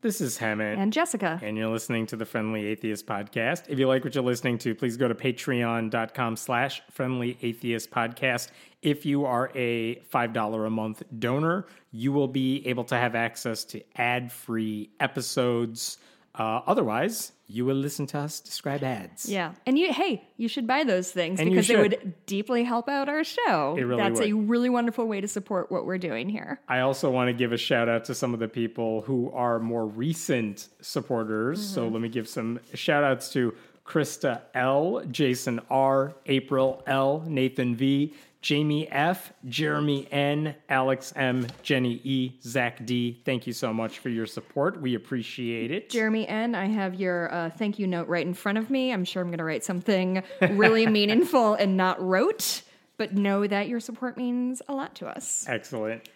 This is Hemant. And Jessica. And you're listening to the Friendly Atheist Podcast. If you like what you're listening to, please go to patreon.com slash friendly atheist podcast. If you are a $5 a month donor, you will be able to have access to ad free episodes. Uh, otherwise, you will listen to us describe ads. Yeah. And you hey, you should buy those things And because should. would deeply help out our show. It really That's a really wonderful way to support what we're doing here. I also want to give a shout out to some of the people who are more recent supporters. So let me give some shout outs to Krista L, Jason R, April L, Nathan V, Jamie F, Jeremy N, Alex M, Jenny E, Zach D. Thank you so much for your support. We appreciate it. Jeremy N, I have your uh, thank you note right in front of me. I'm sure I'm going to write something really meaningful and not rote, but know that your support means a lot to us. Excellent.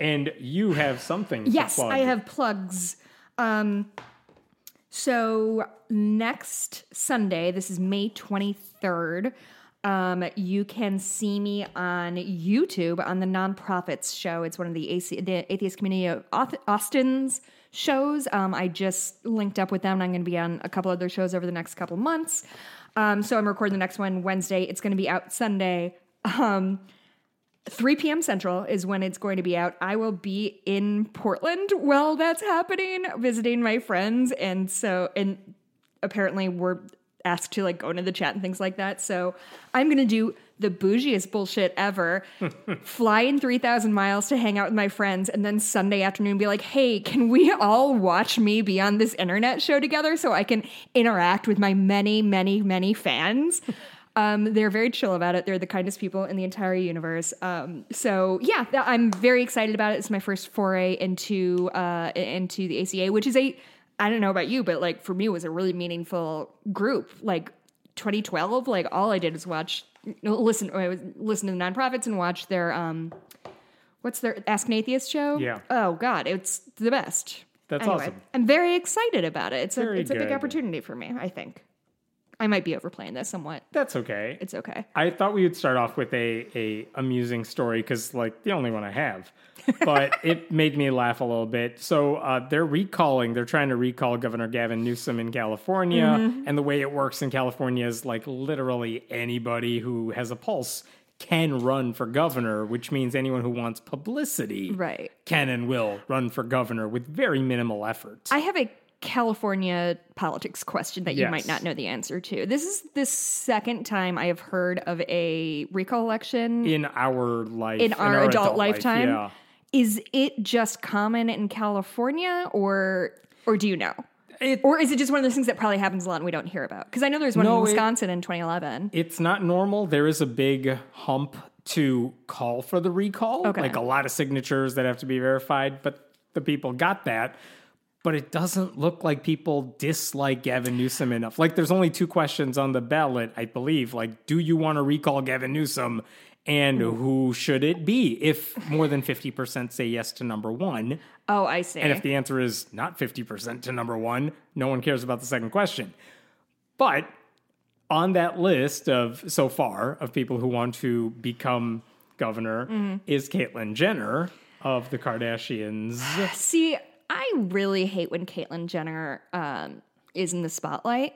And you have something. Yes. I have plugs. Um, so next Sunday, this is May 23rd. Um, you can see me on YouTube on the Non-Prophets show. It's one of the, AC, the Atheist Community of Austin's shows. Um, I just linked up with them. I'm going to be on a couple other shows over the next couple months. Um, so I'm recording the next one Wednesday. It's going to be out Sunday. Um, 3 p.m. Central is when it's going to be out. I will be in Portland while that's happening, visiting my friends. And so, and apparently we're asked to like go into the chat and things like that. So I'm going to do the bougiest bullshit ever. fly in 3,000 miles to hang out with my friends. And then Sunday afternoon be like, hey, can we all watch me be on this internet show together so I can interact with my many, many, many fans? Um, they're very chill about it. They're the kindest people in the entire universe. Um, so yeah, I'm very excited about it. It's my first foray into uh, into the ACA, which is a I don't know about you, but like for me, it was a really meaningful group. Like 2012, like all I did was watch, listen, I was listen to the Non-Prophets and watch their um, what's their Ask an Atheist show? Yeah. Oh God, it's the best. That's awesome. I'm very excited about it. It's a Very it's a big opportunity for me. I think. I might be overplaying this somewhat. That's okay. It's okay. I thought we would start off with a, a amusing story because like the only one I have, but it made me laugh a little bit. So uh, they're recalling, they're trying to recall Governor Gavin Newsom in California, Mm-hmm. and the way it works in California is like literally anybody who has a pulse can run for governor, which means anyone who wants publicity Right. can and will run for governor with very minimal effort. I have a California politics question that you Yes. might not know the answer to. This is the second time I have heard of a recall election in our life, in our, adult, life, lifetime. yeah. Is it just common in California or or do you know? It- or is it just one of those things that probably happens a lot and we don't hear about? Because I know there's one No, in it- Wisconsin in 2011. It's not normal. There is a big hump to call for the recall, Okay. like a lot of signatures that have to be verified, but the people got that. But it doesn't look like people dislike Gavin Newsom enough. Like, there's only two questions on the ballot, I believe. Like, do you want to recall Gavin Newsom? And who should it be? If more than 50% say yes to number one, Oh, I see. and if the answer is not 50% to number one, no one cares about the second question. But on that list of so far of people who want to become governor Mm-hmm. is Caitlyn Jenner of the Kardashians. See, I really hate when Caitlyn Jenner um, is in the spotlight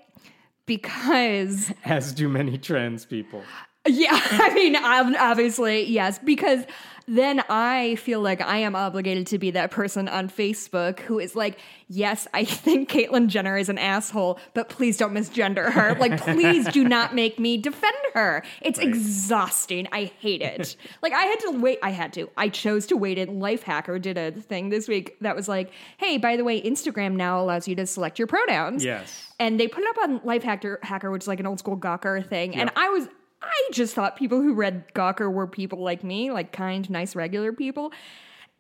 because as do many trans people. Yeah, I mean, ob- obviously, yes, because then I feel like I am obligated to be that person on Facebook who is like, yes, I think Caitlyn Jenner is an asshole, but please don't misgender her. Like, please do not make me defend her. It's exhausting. I hate it. like, I had to wait. I had to. I chose to wait. And Lifehacker did a thing this week that was like, hey, by the way, Instagram now allows you to select your pronouns Yes. and they put it up on Lifehacker, Hacker, which is like an old school Gawker thing. And I was, I just thought people who read Gawker were people like me, like kind, nice, regular people.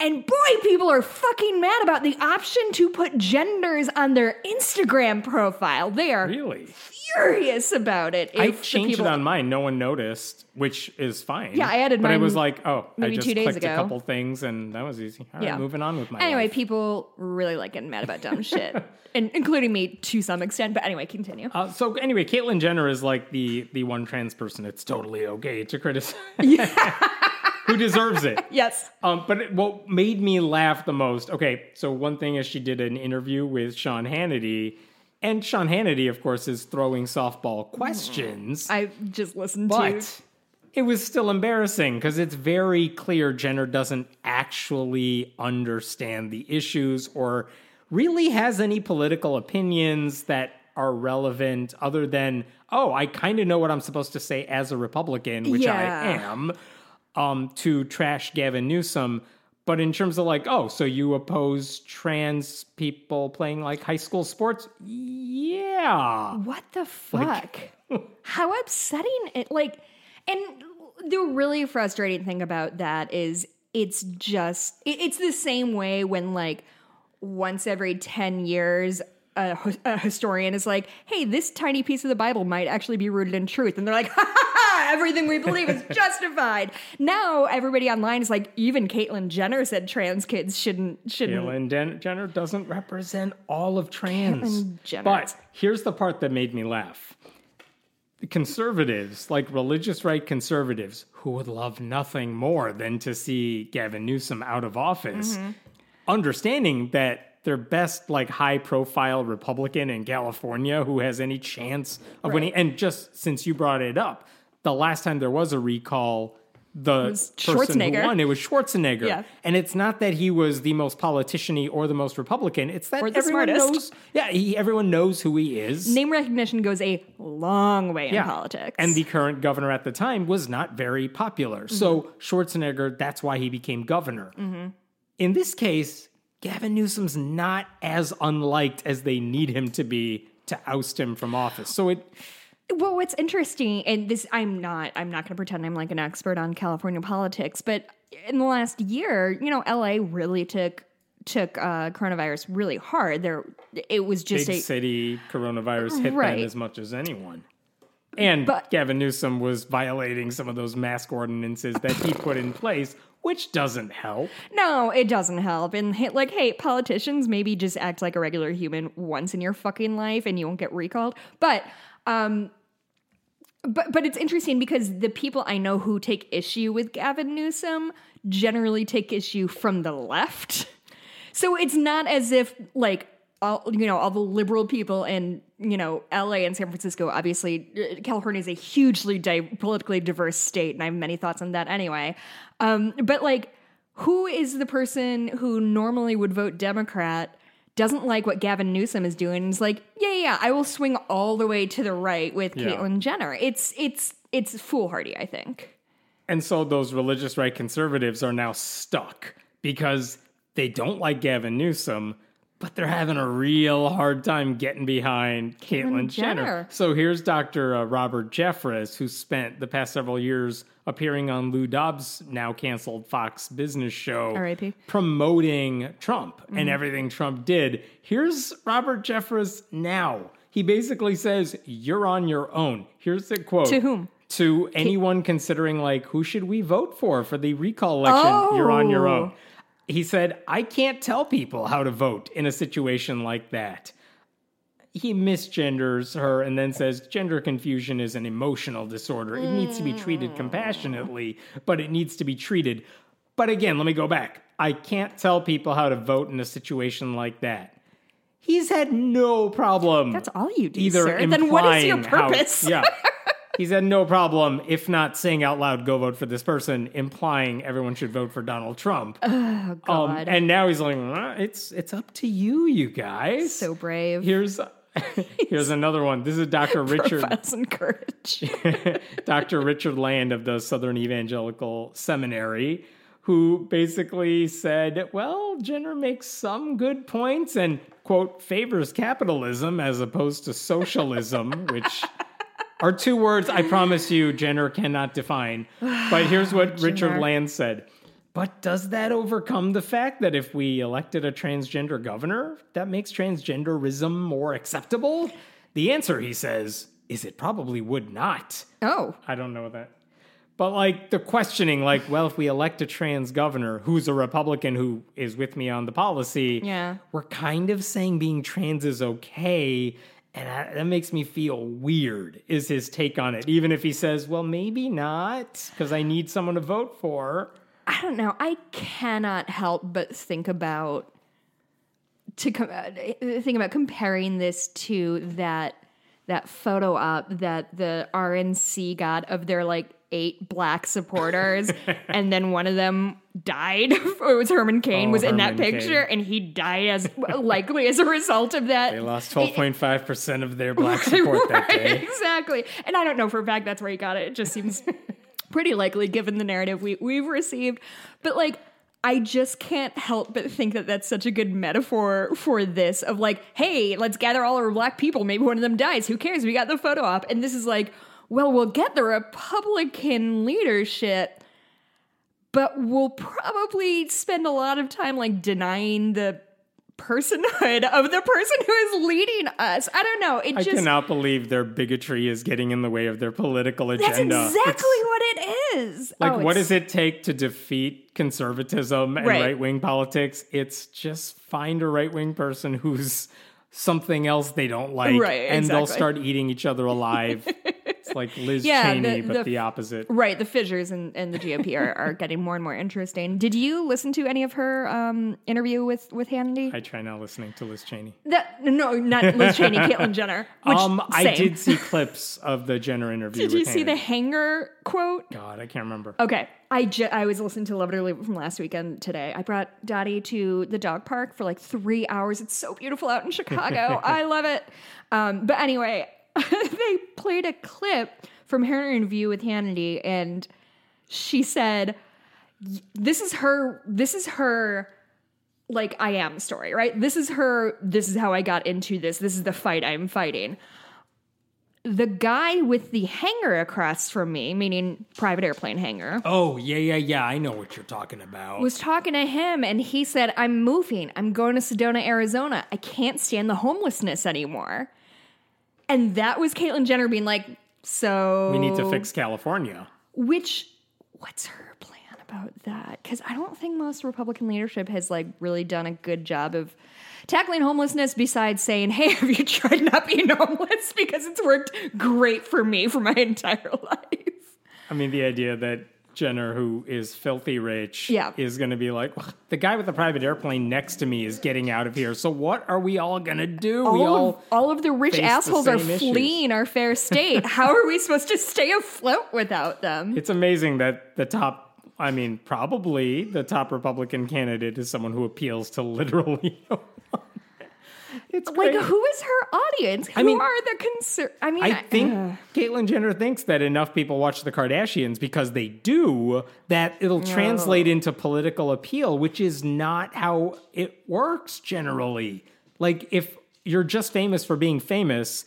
And boy, people are fucking mad about the option to put genders on their Instagram profile. They are Really? Furious about it. I changed people- it on mine. No one noticed, which is fine. Yeah, I added But it mine was like, oh, maybe I just two days clicked ago. a couple things and that was easy. All right, Yeah. moving on with my Anyway, life. people really like getting mad about dumb shit, and including me to some extent. But anyway, continue. Uh, so anyway, Caitlyn Jenner is like the the one trans person. It's totally okay to criticize. Yeah. who deserves it. Yes. Um, but it- what made me laugh the most, okay, so one thing is she did an interview with Sean Hannity, and Sean Hannity, of course, is throwing softball questions, I just listened to. but it was still embarrassing because it's very clear Jenner doesn't actually understand the issues or really has any political opinions that are relevant other than, oh, I kind of know what I'm supposed to say as a Republican, which I am um, to trash Gavin Newsom. But in terms of like, oh, so you oppose trans people playing like high school sports? Yeah. What the fuck? How upsetting it like and the really frustrating thing about that is it's just it- it's the same way when like once every 10 years a, a historian is like, "Hey, this tiny piece of the Bible might actually be rooted in truth." And they're like, "Ha ha ha, everything we believe is justified." now everybody online is like, even Caitlyn Jenner said trans kids shouldn't shouldn't Caitlyn Den- Jenner doesn't represent all of trans. But here's the part that made me laugh. The conservatives, like religious right conservatives, who would love nothing more than to see Gavin Newsom out of office, Mm-hmm. understanding that their best, like high profile Republican in California who has any chance of winning, and just since you brought it up, the last time there was a recall, the person who won, it was Schwarzenegger. Yeah. And it's not that he was the most politician-y or the most Republican. It's that everyone smartest. knows. Yeah, he, everyone knows who he is. name recognition goes a long way in Yeah. politics. And the current governor at the time was not very popular. Mm-hmm. So Schwarzenegger, that's why he became governor. In this case, Gavin Newsom's not as unliked as they need him to be to oust him from office. So it Well, what's interesting, and this I'm not I'm not going to pretend I'm like an expert on California politics, but in the last year, you know, LA really took took uh, coronavirus really hard. There, it was just big a city coronavirus hit Right. them as much as anyone. And But- Gavin Newsom was violating some of those mask ordinances that he put in place, which doesn't help. no, it doesn't help. And hey, like, hey, politicians maybe just act like a regular human once in your fucking life, and you won't get recalled. But um, but but it's interesting because the people I know who take issue with Gavin Newsom generally take issue from the left. So it's not as if like all you know all the liberal people in you know LA and San Francisco. Obviously, uh, California is a hugely di- politically diverse state, and I have many thoughts on that anyway. Um, but like, who is the person who normally would vote Democrat? Doesn't like what Gavin Newsom is doing. And is like, yeah, yeah, yeah, I will swing all the way to the right with Yeah. Caitlyn Jenner. It's it's it's foolhardy, I think. And so those religious right conservatives are now stuck because they don't like Gavin Newsom, but they're having a real hard time getting behind Caitlyn Jenner. Jenner. So here's Dr. uh, Robert Jeffress, who spent the past several years appearing on Lou Dobbs' now canceled Fox Business show, R.I.P.. promoting Trump Mm-hmm. and everything Trump did. Here's Robert Jeffress now. He basically says, You're on your own. Here's the quote To whom? to anyone considering like who should we vote for for the recall election you're on your Oh. own he said i can't tell people how to vote in a situation like that he misgenders her and then says gender confusion is an emotional disorder it needs to be treated hmm. compassionately but it needs to be treated but again let me go back i can't tell people how to vote in a situation like that he's had no problem That's all you do, either sir. Then what is your implying how- purpose? yeah. He's had no problem, if not saying out loud, go vote for this person, implying everyone should vote for Donald Trump. Oh Um, God, and now he's like, "Uh, it's it's up to you, you guys. so brave. here's here's another one. This is Dr. Richard courage. Dr. Richard Land of the Southern Evangelical Seminary, who basically said, well, Jenner makes some good points and, quote, favors capitalism as opposed to socialism, which are two words I promise you Jenner cannot define. But here's what Richard Land said. But does that overcome the fact that if we elected a transgender governor, that makes transgenderism more acceptable? The answer, he says, is it probably would not. Oh, I don't know that. But like the questioning, like, well, if we elect a trans governor who's a Republican who is with me on the policy, Yeah. we're kind of saying being trans is okay. And I, that makes me feel weird, is his take on it. Even if he says, well, maybe not, because I need someone to vote for. I don't know. I cannot help but think about to com- uh, think about comparing this to that that photo op that the RNC got of their like eight black supporters, and then one of them died. it was Herman Cain Oh, was in that picture, Cain. and he died as likely as a result of that. They lost 12.5% of their black support that day. exactly. And I don't know for a fact that's where he got it. It just seems pretty likely given the narrative we, we've received. But like, I just can't help but think that that's such a good metaphor for this of like, hey, let's gather all our black people. Maybe one of them dies. Who cares? We got the photo op. And this is like, well, we'll get the Republican leadership, but we'll probably spend a lot of time like denying the personhood of the person who is leading us. I don't know. It I just cannot believe their bigotry is getting in the way of their political agenda. that's exactly It's- what it is. Like, Oh, what does it take to defeat conservatism and Right. wing politics? It's just find a right wing person who's something else they don't like, Right, and they'll start eating each other alive. like Liz Yeah, Cheney, the- but the- the opposite. Right, the fissures in, in the GOP are, are getting more and more interesting. Did you listen to any of her um, interview with with Hannity? I try not listening to Liz Cheney. that, no, not Liz Cheney, Caitlyn Jenner. Which, um, I same. did see clips of the Jenner interview. Did you with see the hangar quote? God, I can't remember. Okay. I, ju- I was listening to Love It or Leave It from last weekend today. I brought Dottie to the dog park for like three hours. It's so beautiful out in Chicago. I love it. Um, but anyway, they played a clip from her interview with Hannity, and she said, "This is her. This is her." Like I am story, right? This is her. This is how I got into this. This is the fight I'm fighting the guy with the hangar across from me, meaning private airplane hanger, Oh, yeah, yeah, yeah. I know what you're talking about. was talking to him and he said, I'm moving. I'm going to Sedona, Arizona. I can't stand the homelessness anymore. And that was Caitlyn Jenner being like, so. we need to fix California. Which, what's her plan about that? Because I don't think most Republican leadership has like really done a good job of tackling homelessness besides saying, hey, have you tried not being homeless? Because it's worked great for me for my entire life. I mean, the idea that Jenner, who is filthy rich, Yeah. is going to be like, the guy with the private airplane next to me is getting out of here. So what are we all going to do? we all, all of, all of the rich face the assholes are issues. fleeing our fair state. How are we supposed to stay afloat without them? It's amazing that the top, I mean, probably the top Republican candidate is someone who appeals to literally. no one. it's Like, great. who is her audience? Who mean, are the concern? I mean, I think Caitlyn Jenner thinks that enough people watch the Kardashians because they do that it'll translate into political appeal, which is not how it works generally. Like if you're just famous for being famous,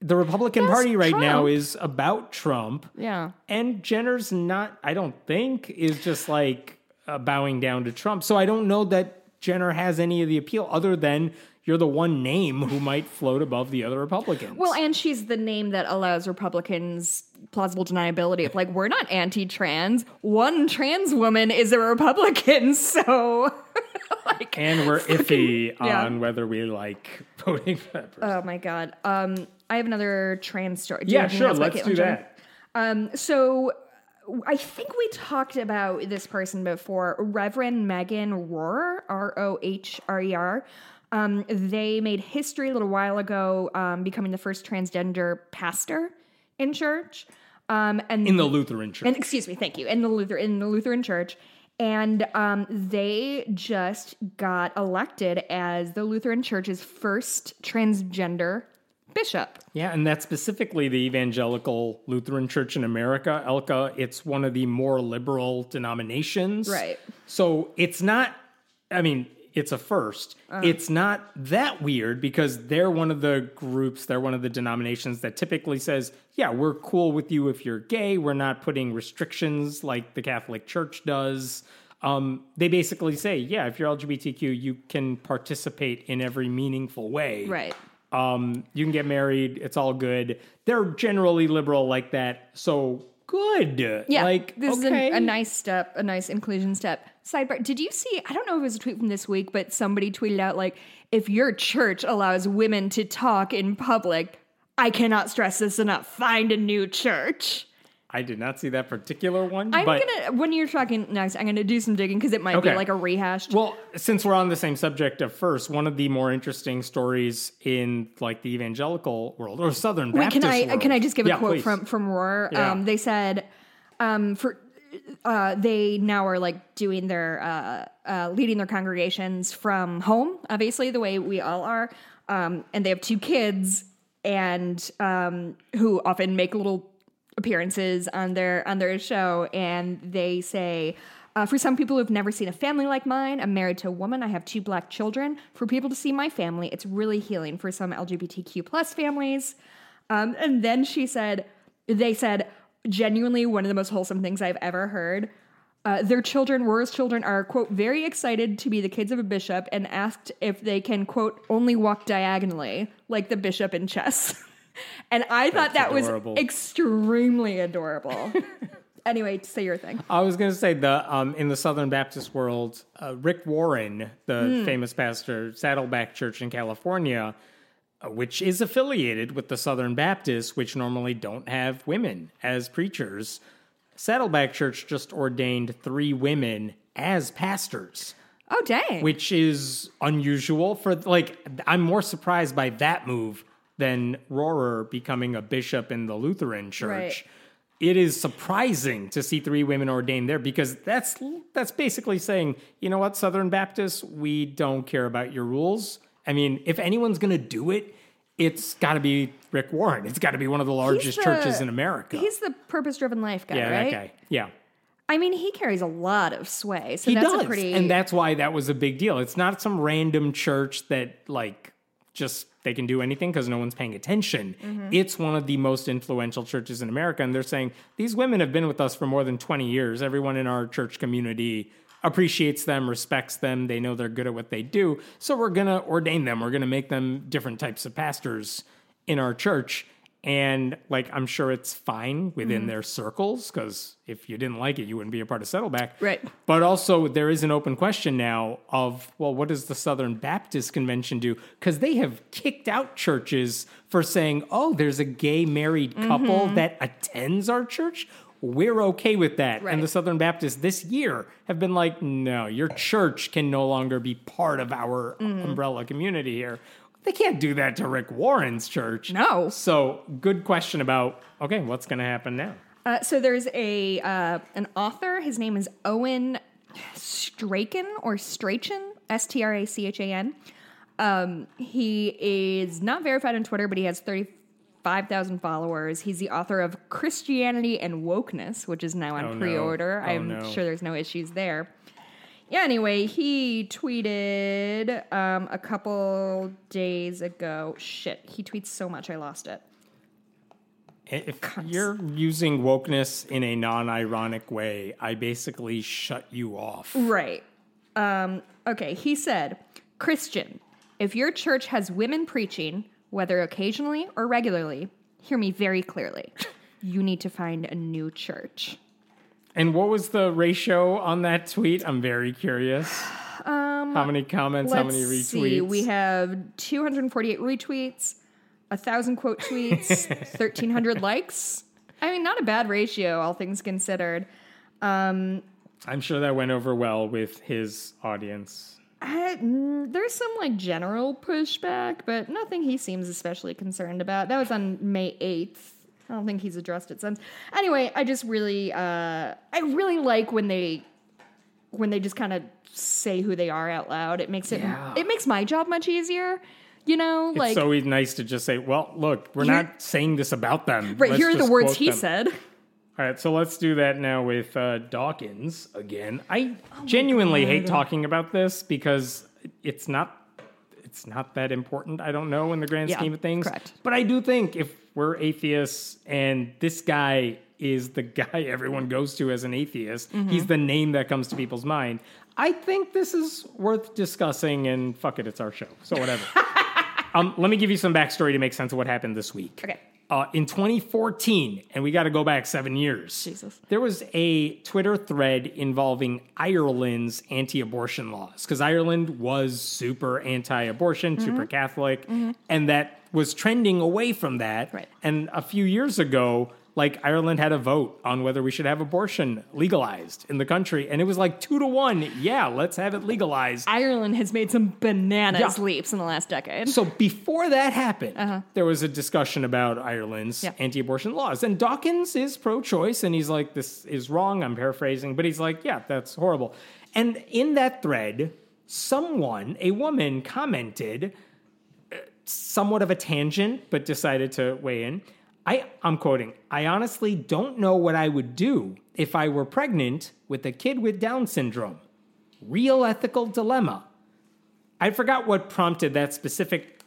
the Republican That's Party right now is about Trump. yeah. And Jenner's not, I don't think, is just like uh, bowing down to Trump. So I don't know that Jenner has any of the appeal other than you're the one name who might float above the other Republicans. Well, and she's the name that allows Republicans plausible deniability of like we're not anti-trans. One trans woman is a Republican, so like and we're iffy yeah. on whether we like voting for that person. oh my god. Um, I have another trans story. Do yeah, sure. Let's do that. Um, so I think we talked about this person before, Reverend Megan Rohrer, R O H R E R. Um, they made history a little while ago, um, becoming the first transgender pastor in church. Um, and In the Lutheran Church. and excuse me, thank you, in the Luther in the Lutheran Church, and um, they just got elected as the Lutheran Church's first transgender bishop. Yeah, and that's specifically the Evangelical Lutheran Church in America, ELCA. It's one of the more liberal denominations. Right. So it's not, I mean, it's a 1st Uh-huh. It's not that weird because they're one of the groups, they're one of the denominations that typically says, yeah, we're cool with you if you're gay. We're not putting restrictions like the Catholic Church does. Um, they basically say, yeah, if you're LGBTQ, you can participate in every meaningful way. Right. Um, you can get married. It's all good. They're generally liberal like that. So good. Yeah, like this okay. is a, a nice step, a nice inclusion step. Sidebar: Did you see? I don't know if it was a tweet from this week, but somebody tweeted out like, "If your church allows women to talk in public, I cannot stress this enough. Find a new church." I did not see that particular one. I'm but gonna when you're talking next, I'm gonna do some digging because it might Okay. be like a rehashed. Well, since we're on the same subject of first, one of the more interesting stories in like the evangelical world or Southern Wait, Baptist can I world. can I just give a quote please. from from Rohrer? Yeah. Um, they said um, for uh, they now are like doing their uh, uh, leading their congregations from home, obviously the way we all are, um, and they have two kids and um, who often make little appearances on their on their show, and they say. Uh, for some people who've never seen a family like mine, I'm married to a woman. I have two black children. For people to see my family, it's really healing. For some LGBTQ plus families, um, and then she said, they said, genuinely one of the most wholesome things I've ever heard. Uh, their children, Rohrer's children, are, quote, very excited to be the kids of a bishop and asked if they can, quote, only walk diagonally like the bishop in chess. and I thought that adorable. was extremely adorable. anyway, say your thing. I was going to say the um, in the Southern Baptist world, uh, Rick Warren, the Hmm. famous pastor, Saddleback Church in California, which is affiliated with the Southern Baptists, which normally don't have women as preachers. Saddleback Church just ordained three women as pastors, Oh, dang. which is unusual for like. I'm more surprised by that move than Rohrer becoming a bishop in the Lutheran Church Right. it is surprising to see three women ordained there because that's that's basically saying, you know what, Southern Baptists, we don't care about your rules. I mean, if anyone's going to do it, it's got to be Rick Warren. It's got to be one of the largest the- churches in America. He's the purpose driven life guy, yeah, right? that guy. Yeah. I mean, he carries a lot of sway. So He that's does. a pretty. And that's why that was a big deal. It's not some random church that like just they can do anything because no one's paying attention. Mm-hmm. It's one of the most influential churches in America. And they're saying these women have been with us for more than 20 years. Everyone in our church community appreciates them, respects them. They know they're good at what they do. So we're going to ordain them. We're going to make them different types of pastors in our church. And like, I'm sure it's fine within Mm-hmm. their circles because if you didn't like it, you wouldn't be a part of Saddleback. Right. But also, there is an open question now of, well, what does the Southern Baptist Convention do? Because they have kicked out churches for saying, oh, there's a gay married couple that attends our church. We're okay with that. Right. And the Southern Baptists this year have been like, no, your church can no longer be part of our umbrella community here. They can't do that to Rick Warren's church. No. So, good question about, okay, what's going to happen now? Uh, so there's a uh, an author. His name is Owen Strachan or Strachan, S T R A C H A N. Um, he is not verified on Twitter, but he has thirty five thousand followers. He's the author of Christianity and Wokeness, which is now on Oh, pre-order. Oh, I'm no. sure there's no issues there. Yeah. Anyway, he tweeted um, a couple days ago. Shit, he tweets so much I lost it. If you're using wokeness in a non ironic way, I basically shut you off. Right. Um, okay, he said, Christian, if your church has women preaching, whether occasionally or regularly, hear me very clearly. You need to find a new church. And what was the ratio on that tweet? I'm very curious. how many comments? How Um, many retweets? see. We have 248 retweets, a thousand quote tweets, 1,300 likes. I mean, not a bad ratio, all things considered. I'm sure that went over well with his audience. I, mm, there's some like general pushback, but nothing he seems especially concerned about. That was on May 8th. I don't think he's addressed it since. Anyway, I just really, uh, I really like when they, when they just kind of say who they are out loud. It makes it, Yeah. it makes my job much easier. You know, Like It's like so nice to just say, well, look, we're not saying this about them. right Let's here are the words he them." said. All right, so let's do that now with uh, Dawkins again. I Oh genuinely hate talking about this because it's not it's not that important. I don't know in the grand Yeah, scheme of things. correct. But I do think if we're atheists and this guy is the guy everyone goes to as an atheist, Mm-hmm. he's the name that comes to people's mind. I think this is worth discussing. And fuck it, it's our show, so whatever. um, let me give you some backstory to make sense of what happened this week. Okay. Uh, in 2014, and we got to go back seven years. Jesus. There was a Twitter thread involving Ireland's anti-abortion laws because Ireland was super anti-abortion, Mm-hmm. super Catholic, and that was trending away from that. Right. And a few years ago, like Ireland had a vote on whether we should have abortion legalized in the country, and it was like two to one. Yeah, let's have it legalized. Ireland has made some bananas Yeah. leaps in the last decade. So before that happened, there was a discussion about Ireland's Uh-huh. Yeah. anti-abortion laws, and Dawkins is pro-choice, and he's like, "This is wrong." I'm paraphrasing, but he's like, "Yeah, that's horrible." And in that thread, someone, a woman, commented, uh, somewhat of a tangent, but decided to weigh in. I, I'm quoting, I honestly don't know what I would do if I were pregnant with a kid with Down syndrome. Real ethical dilemma. I forgot what prompted that specific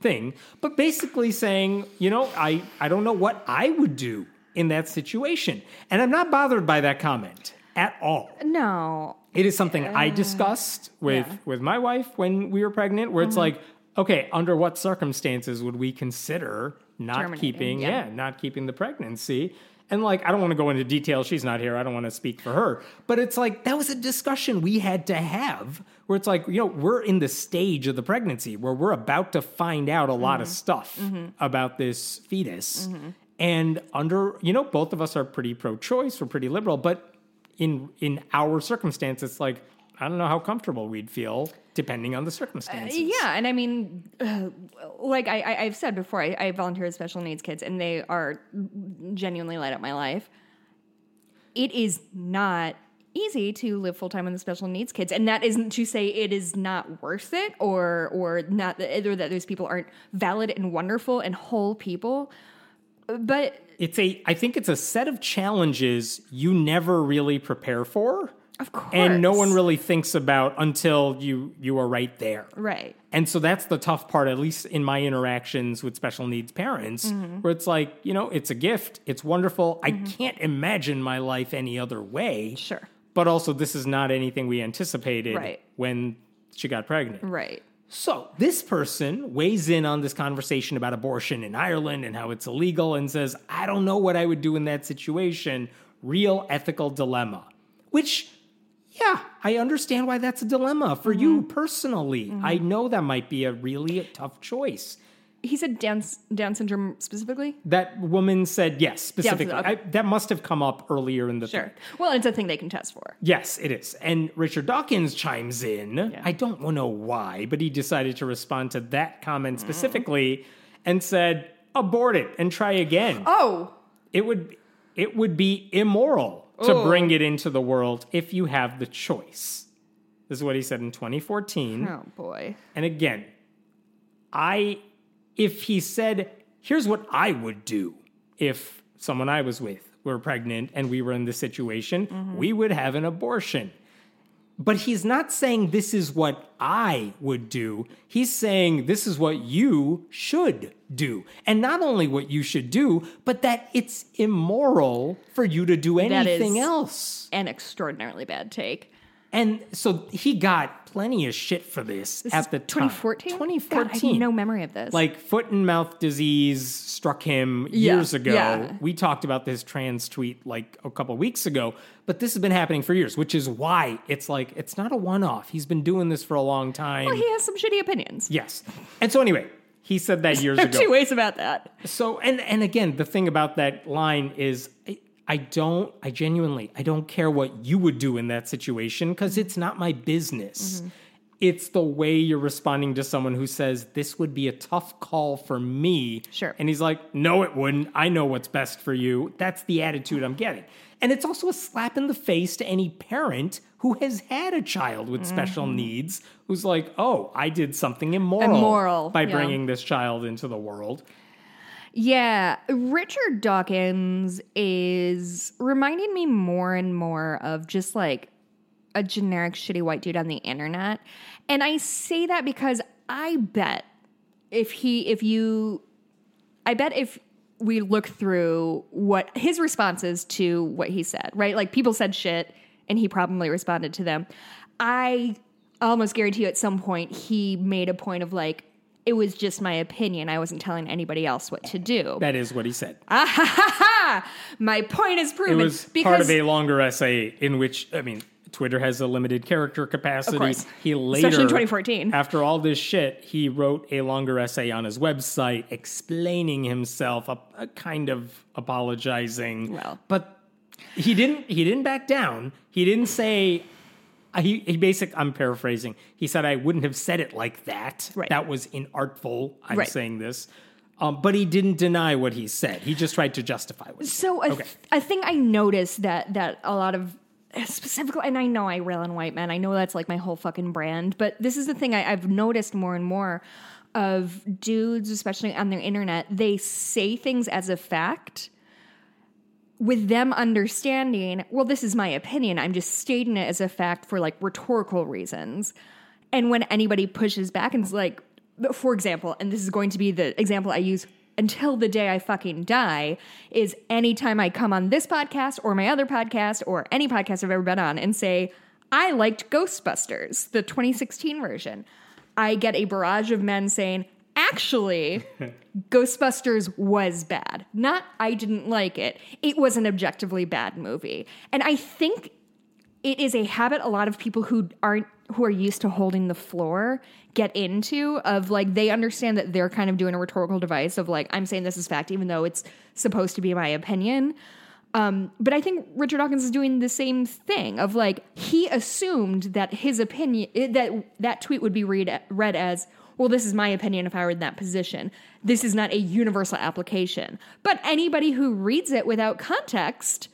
thing, but basically saying, you know, I, I don't know what I would do in that situation. And I'm not bothered by that comment at all. no. It is something I uh, discussed with yeah. with my wife when we were pregnant, where it's uh-huh. like, okay, under what circumstances would we consider not keeping, yeah. yeah. not keeping the pregnancy? And like, I don't want to go into detail. She's not here. I don't want to speak for her. But it's like that was a discussion we had to have, where it's like, you know, we're in the stage of the pregnancy where we're about to find out a lot of mm-hmm. stuff mm-hmm. about this fetus. Mm-hmm. And under, you know, both of us are pretty pro-choice. We're pretty liberal, but in in our circumstance, it's like I don't know how comfortable we'd feel depending on the circumstances. Yeah, and I mean, uh, like I, I, I've said before, I, I volunteer with special needs kids, and they are genuinely light up my life. It is not easy to live full time with the special needs kids, and that isn't to say it is not worth it, or or not that, or that those people aren't valid and wonderful and whole people. But It's a I think it's a set of challenges you never really prepare for. Of course, And no one really thinks about until you you are right there. right. And so that's the tough part, at least in my interactions with special needs parents, Mm-hmm. where it's like, you know, it's a gift, it's wonderful. I can't imagine my life any other way. Sure. But also, this is not anything we anticipated Right. when she got pregnant. Right. So this person weighs in on this conversation about abortion in Ireland and how it's illegal and says, I don't know what I would do in that situation. Real ethical dilemma. Which, yeah, I understand why that's a dilemma for you mm-hmm. personally. I mm-hmm. know that might be a really tough choice. He said Down Down syndrome specifically. That woman said yes, specifically. okay. I, that must have come up earlier in the Sure. Well, it's a thing they can test for. Yes, it is. And Richard Dawkins chimes in. I don't know why, but he decided to respond to that comment mm-hmm. specifically and said, "Abort it and try again. Oh, It would it would be immoral to Oh. bring it into the world if you have the choice." This is what he said in 2014. oh boy. And again, I if he said, here's what I would do if someone I was with were pregnant and we were in this situation, mm-hmm. we would have an abortion. But he's not saying this is what I would do. He's saying this is what you should do. And not only what you should do, but that it's immoral for you to do anything else. An extraordinarily bad take. And so he got plenty of shit for this, This at the time. 2014? 2014. God, no memory of this. Like foot and mouth disease struck him Yeah, years ago. yeah. We talked about this trans tweet like a couple weeks ago, but this has been happening for years, which is why it's like it's not a one-off. He's been doing this for a long time. well, he has some shitty opinions. yes. And so anyway, he said that years There are ago. two ways about that. So and and again, the thing about that line is I, don't I genuinely I don't care what you would do in that situation because it's not my business. Mm-hmm. It's the way you're responding to someone who says this would be a tough call for me. Sure. And he's like, "No it wouldn't. I know what's best for you." That's the attitude I'm getting. And it's also a slap in the face to any parent who has had a child with special needs who's like, "Oh, I did something immoral, Immoral, by yeah. bringing this child into the world." Yeah, Richard Dawkins is reminding me more and more of just like a generic shitty white dude on the internet. And I say that because I bet if he if you I bet if we look through what his responses to what he said, right? Like people said shit and he probably responded to them. I almost guarantee you at some point he made a point of like It was just my opinion. I wasn't telling anybody else what to do. That is what he said. Ah, ha, ha, ha! My point is proven. it was part of a longer essay in which, I mean, Twitter has a limited character capacity. course. He later, Especially in 2014. after all this shit, he wrote a longer essay on his website explaining himself, a, a kind of apologizing. Well. but he didn't. He didn't back down. He didn't say. He, he basic. I'm paraphrasing. He said, "I wouldn't have said it like that. Right. That was inartful. I'm Right. saying this." Um, but he didn't deny what he said. He just tried to justify what he said. So a, Okay. th- a thing I noticed that that a lot of specifically, and I know I rail on white men. I know that's like my whole fucking brand. But this is the thing I, I've noticed more and more of dudes, especially on their internet. They say things as a fact. With them understanding, well, this is my opinion. I'm just stating it as a fact for like rhetorical reasons. And when anybody pushes back and is like, for example, and this is going to be the example I use until the day I fucking die, is anytime I come on this podcast or my other podcast or any podcast I've ever been on and say, I liked Ghostbusters, the 2016 version, I get a barrage of men saying, actually, Ghostbusters was bad. Not I didn't like it. It was an objectively bad movie. And I think it is a habit a lot of people who aren't who are used to holding the floor get into of like they understand that they're kind of doing a rhetorical device of like I'm saying this is fact even though it's supposed to be my opinion. Um, but I think Richard Dawkins is doing the same thing of like he assumed that his opinion that that tweet would be read read as well this is my opinion if I were in that position. This is not a universal application. But anybody who reads it without context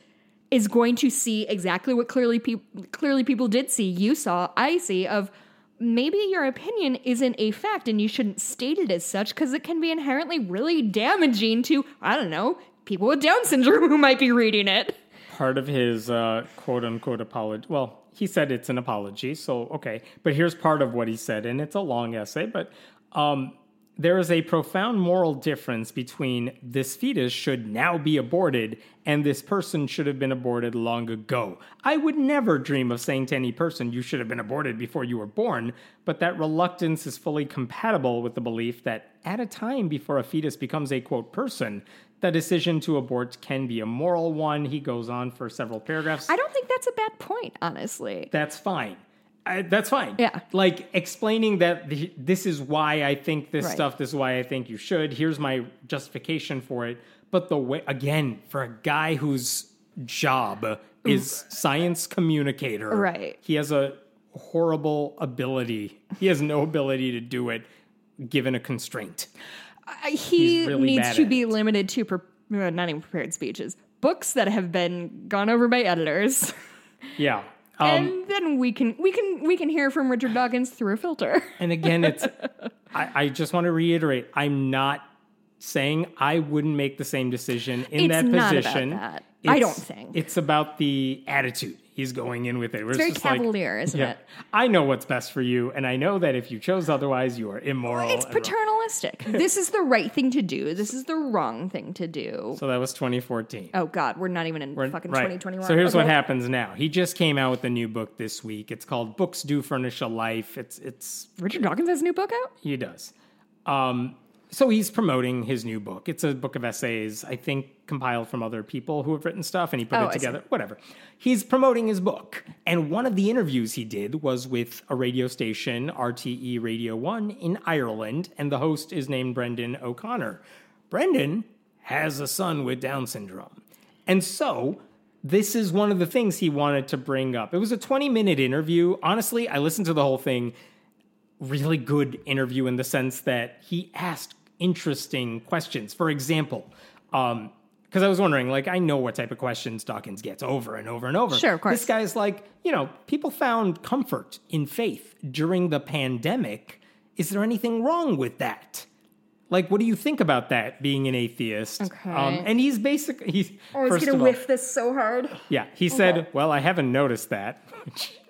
is going to see exactly what clearly people clearly people did see. You saw, I see of maybe your opinion isn't a fact and you shouldn't state it as such because it can be inherently really damaging to I don't know people with Down syndrome who might be reading it. part of his uh, quote unquote apology. Well, he said it's an apology, so okay. But here's part of what he said, and it's a long essay, but um, there is a profound moral difference between this fetus should now be aborted and this person should have been aborted long ago. I would never dream of saying to any person, you should have been aborted before you were born, but that reluctance is fully compatible with the belief that at a time before a fetus becomes a quote person, the decision to abort can be a moral one. He goes on for several paragraphs. I don't think that's a bad point, honestly. That's fine. I, that's fine. Yeah. Like explaining that the, this is why I think this Right. stuff, this is why I think you should. Here's my justification for it. But the way, again, for a guy whose job is science communicator, Right. He has a horrible ability. He has no ability to do it given a constraint. I- he really needs to be limited to pre- uh, not even prepared speeches, books that have been gone over by editors. Yeah. Um, and then we can we can we can hear from Richard Dawkins through a filter. And again, it's I, I just want to reiterate, I'm not saying I wouldn't make the same decision in It's that not about position. that. I don't think. it's about the attitude he's going in with it. It's very just like, cavalier, isn't yeah, it? I know what's best for you, and I know that if you chose otherwise, you are immoral. It's paternalistic. this is the right thing to do. This is the wrong thing to do. So that was 2014. Oh God, we're not even in We're- fucking right. 2021. So here's what happens now. He just came out with a new book this week. It's called Books Do Furnish a Life. It's it's Richard Dawkins has a new book out. He does. Um, so he's promoting his new book. It's a book of essays, I think, compiled from other people who have written stuff, and he put Oh, it together. Whatever. He's promoting his book, and one of the interviews he did was with a radio station, RTE Radio One, in Ireland, and the host is named Brendan O'Connor. Brendan has a son with Down syndrome, and so. This is one of the things he wanted to bring up. It was a 20 minute interview. Honestly, I listened to the whole thing really good interview in the sense that he asked interesting questions. For example, um, because I was wondering, like, I know what type of questions Dawkins gets over and over and over. Sure, of course. This guy's like, you know, people found comfort in faith during the pandemic. Is there anything wrong with that? Like, what do you think about that, being an atheist? Okay. Um, and he's basically, he's, Oh, I was gonna all, whiff this so hard. yeah, he said, well, I haven't noticed that.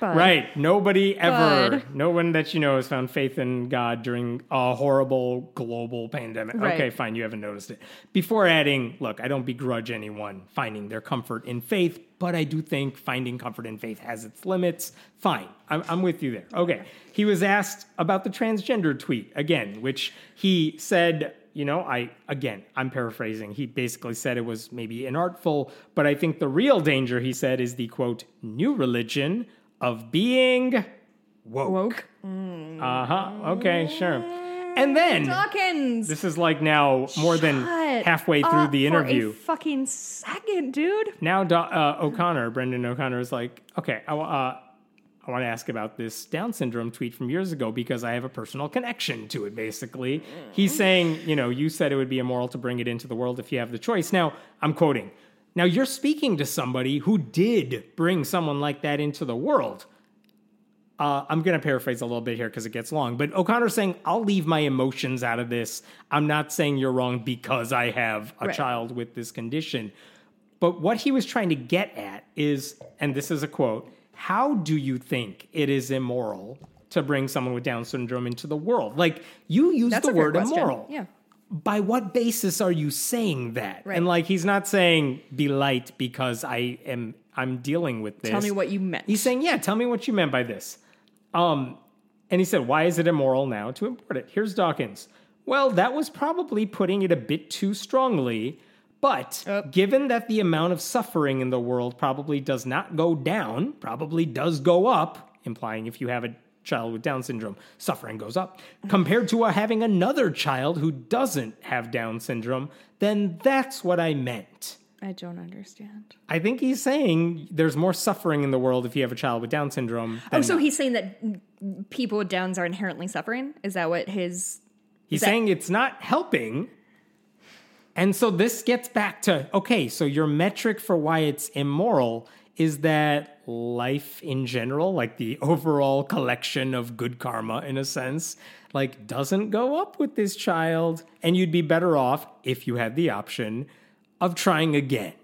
Right. Nobody ever, no one that you know has found faith in God during a horrible global pandemic. Right. Okay, fine. You haven't noticed it. Before adding, look, I don't begrudge anyone finding their comfort in faith, but I do think finding comfort in faith has its limits. Fine. I'm, I'm with you there. Okay. He was asked about the transgender tweet again, which he said, you know, I, again, I'm paraphrasing. He basically said it was maybe inartful, but I think the real danger, he said, is the quote, new religion of being woke. Woke. Uh huh. Okay, sure. And then Dawkins. this is like now more than halfway through the interview. fucking second, dude. Now Do- uh, O'Connor, Brendan O'Connor, is like, okay, uh, I want to ask about this Down syndrome tweet from years ago because I have a personal connection to it. Basically, he's saying, you know, you said it would be immoral to bring it into the world if you have the choice. Now, I'm quoting. Now you're speaking to somebody who did bring someone like that into the world. Uh, I'm going to paraphrase a little bit here because it gets long, but O'Connor's saying, I'll leave my emotions out of this. I'm not saying you're wrong because I have a Right. child with this condition. But what he was trying to get at is, and this is a quote, how do you think it is immoral to bring someone with Down syndrome into the world? Like, you use That's the word immoral. Yeah. By what basis are you saying that? Right. And like, he's not saying be light because I am, I'm dealing with this. Tell me what you meant. He's saying, yeah, tell me what you meant by this. Um, and he said, why is it immoral now to import it? Here's Dawkins. Well, that was probably putting it a bit too strongly, but given that the amount of suffering in the world probably does not go down, probably does go up, implying if you have a child with Down syndrome, suffering goes up, mm-hmm. compared to having another child who doesn't have Down syndrome, then that's what I meant. I don't understand. I think he's saying there's more suffering in the world if you have a child with Down syndrome. Oh, so he's saying that people with Downs are inherently suffering? Is that what his? he's that- saying it's not helping. And so this gets back to okay, so your metric for why it's immoral is that life in general, like the overall collection of good karma in a sense, like doesn't go up with this child and you'd be better off if you had the option of trying again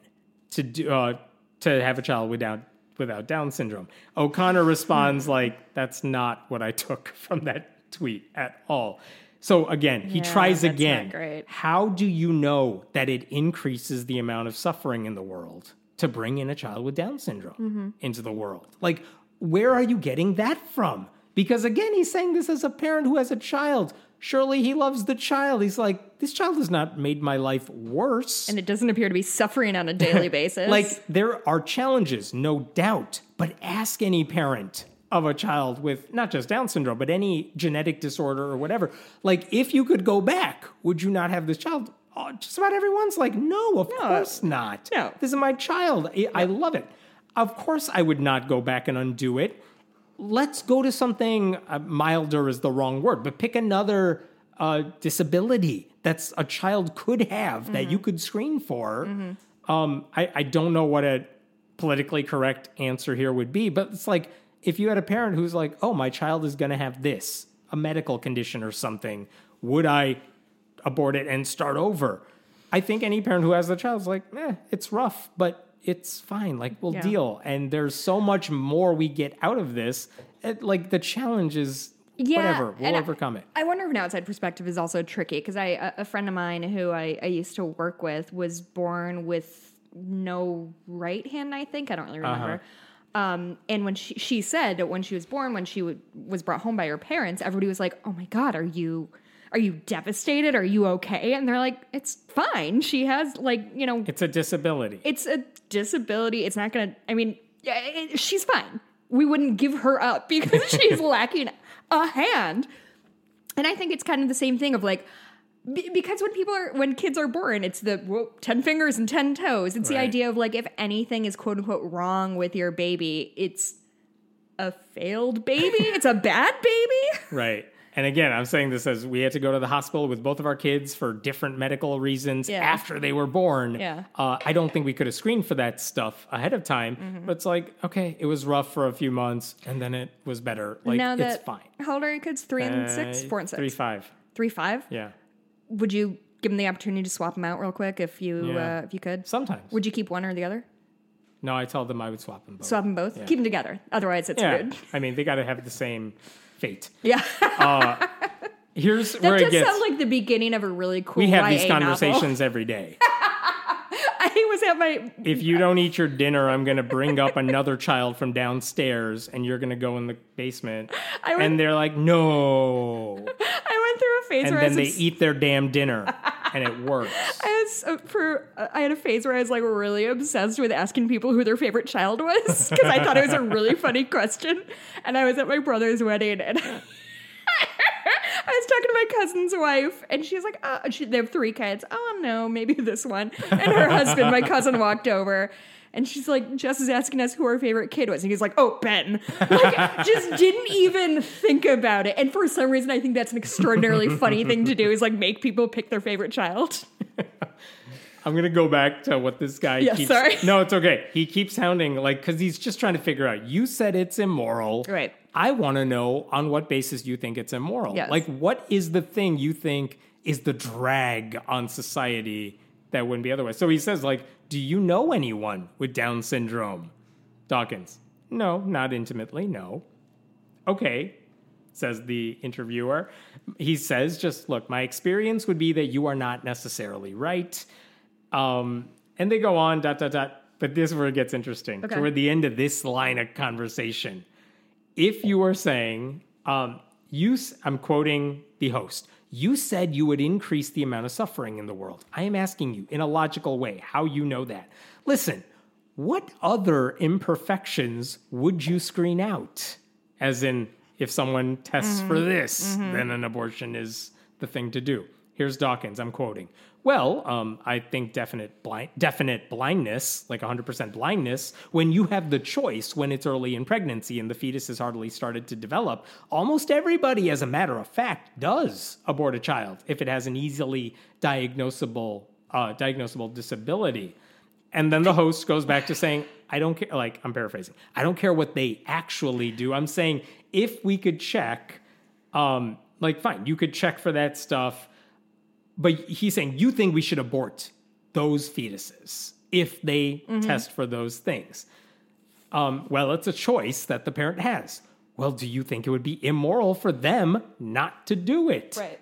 to do uh, to have a child without without Down syndrome. O'Connor responds like, "That's not what I took from that tweet at all." So again, he Yeah, tries again. great. How do you know that it increases the amount of suffering in the world to bring in a child with Down syndrome Mm-hmm. into the world? Like, where are you getting that from? Because again, he's saying this as a parent who has a child. Surely he loves the child. He's like, this child has not made my life worse. And it doesn't appear to be suffering on a daily basis. Like there are challenges, no doubt, but ask any parent of a child with not just Down syndrome, but any genetic disorder or whatever. Like if you could go back, would you not have this child? Oh, just about everyone's like, no, of course not. No. This is my child. I, I love it. Of course I would not go back and undo it. Let's go to something uh, milder is the wrong word, but pick another uh, disability that's a child could have that you could screen for. Um, I, I don't know what a politically correct answer here would be, but it's like if you had a parent who's like, oh, my child is going to have this, a medical condition or something, would I abort it and start over? I think any parent who has a child is like, eh, it's rough, but it's fine. Like, we'll Yeah. deal. And there's so much more we get out of this. It, like, the challenge is Yeah, whatever, we'll and I- overcome it. I wonder if an outside perspective is also tricky because I a, a friend of mine who I, I used to work with was born with no right hand. I think I don't really remember. Um, and when she she said that when she was born, when she would, was brought home by her parents, everybody was like, "Oh my god, are you?" Are you devastated? Are you okay? And they're like, it's fine. She has like, you know, It's a disability. it's a disability. It's not to, I mean, it, she's fine. We wouldn't give her up because she's lacking a hand. And I think it's kind of the same thing of like, be- because when people are, when kids are born, it's the 10 fingers and 10 toes. It's the idea of like, if anything is quote unquote wrong with your baby, it's a failed baby. it's a bad baby. Right. And again, I'm saying this as we had to go to the hospital with both of our kids for different medical reasons Yeah. after they were born. Yeah. Uh, I don't think we could have screened for that stuff ahead of time. Mm-hmm. But it's like, okay, it was rough for a few months and then it was better. Like, now that, it's fine. How old are your kids? Three and six? Uh, Four and six? Three, five. Three, five? Yeah. Would you give them the opportunity to swap them out real quick if you, Yeah. uh, if you could? Sometimes. Would you keep one or the other? No, I told them I would swap them both. Swap them both. Keep them together. Otherwise, it's yeah. rude. I mean, they got to have the same fate. Yeah. Here's that where it does gets. sound like the beginning of a really cool we have YA these novel. conversations every day. I was at my if you don't eat your dinner, I'm going to bring up another child from downstairs and you're going to go in the basement. I would- and they're like, no. Went through a phase And where I then they obs- eat their damn dinner and it works. I was uh, for I had a phase where I was like really obsessed with asking people who their favorite child was because I thought it was a really funny question. And I was at my brother's wedding and I was talking to my cousin's wife and she's like, "Oh, she, they have three kids. Oh no, maybe this one." And her husband, my cousin, walked over. And she's like, Jess is asking us who our favorite kid was. And he's like, oh, Ben. Like, just didn't even think about it. And for some reason, I think that's an extraordinarily funny thing to do is like make people pick their favorite child. I'm gonna go back to what this guy Yeah, keeps. sorry. No, it's okay. He keeps sounding like because he's just trying to figure out. You said it's immoral, Right. I want to know on what basis you think it's immoral. Yes. Like, what is the thing you think is the drag on society that wouldn't be otherwise? So he says, like, do you know anyone with Down syndrome? Dawkins, no, not intimately. No. Okay, says the interviewer. He says, just look, my experience would be that you are not necessarily right. Um, and they go on, dot, dot, dot. But this is where it gets interesting. Okay. Toward the end of this line of conversation, if you are saying, um, you, I'm quoting the host, you said you would increase the amount of suffering in the world. I am asking you in a logical way how you know that. Listen, what other imperfections would you screen out? As in, if someone tests for mm-hmm. this, mm-hmm. then an abortion is the thing to do. Here's Dawkins, I'm quoting. Well, um, I think definite blind, definite blindness, like 100% blindness, when you have the choice when it's early in pregnancy and the fetus has hardly started to develop, almost everybody, as a matter of fact, does abort a child if it has an easily diagnosable, uh, diagnosable disability. And then the host goes back to saying, I don't care, like, I'm paraphrasing, I don't care what they actually do. I'm saying if we could check, um, like, fine, you could check for that stuff. But he's saying, you think we should abort those fetuses if they test for those things. Um, well, it's a choice that the parent has. Well, do you think it would be immoral for them not to do it? Right.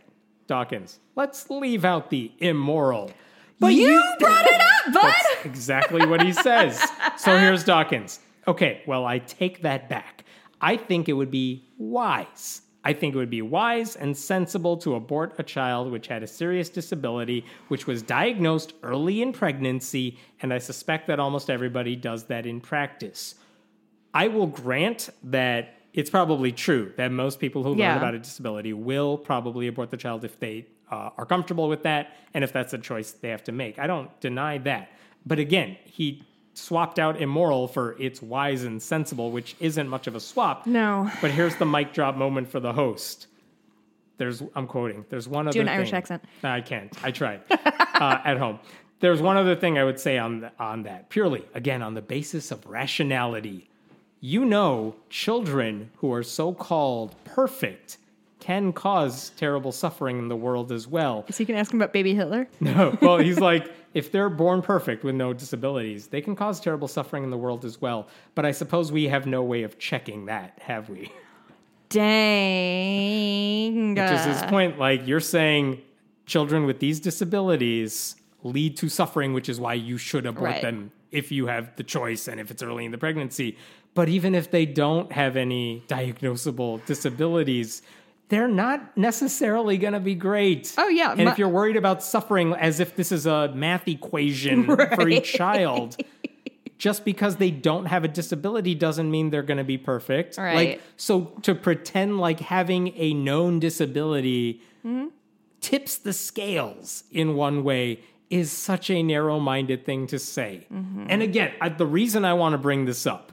Dawkins, let's leave out the immoral. But you brought it up, bud. that's exactly what he says. So here's Dawkins. Okay, well, I take that back. I think it would be wise. I think it would be wise and sensible to abort a child which had a serious disability, which was diagnosed early in pregnancy, and I suspect that almost everybody does that in practice. I will grant that it's probably true that most people who Yeah. learn about a disability will probably abort the child if they uh, are comfortable with that and if that's a choice they have to make. I don't deny that. But again, he swapped out immoral for it's wise and sensible, which isn't much of a swap. No. But here's the mic drop moment for the host. There's, I'm quoting. There's one other an thing. Irish accent. No, I can't. I tried uh, at home. There's one other thing I would say on the, on that. Purely, again, on the basis of rationality. You know, children who are so called perfect can cause terrible suffering in the world as well. So you can ask him about baby Hitler. No, well, he's like, if they're born perfect with no disabilities, they can cause terrible suffering in the world as well. But I suppose we have no way of checking that, have we? Dang. Which is his point. Like, you're saying children with these disabilities lead to suffering, which is why you should abort Right. them if you have the choice and if it's early in the pregnancy. But even if they don't have any diagnosable disabilities, they're not necessarily going to be great. Oh, yeah. And My- if you're worried about suffering as if this is a math equation for each child, just because they don't have a disability doesn't mean they're going to be perfect. Right. Like so to pretend like having a known disability Mm-hmm. tips the scales in one way is such a narrow-minded thing to say. Mm-hmm. And again, I, the reason I want to bring this up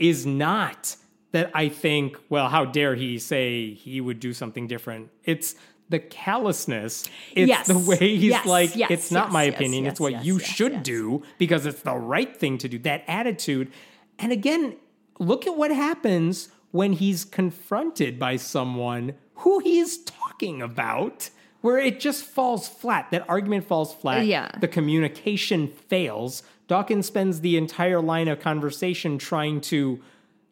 is not that I think, well, how dare he say he would do something different. It's the callousness. It's Yes. the way he's Yes, like, yes, it's not my opinion. it's what you should do because it's the right thing to do. That attitude. And again, look at what happens when he's confronted by someone who he's talking about, where it just falls flat. That argument falls flat. Yeah. The communication fails. Dawkins spends the entire line of conversation trying to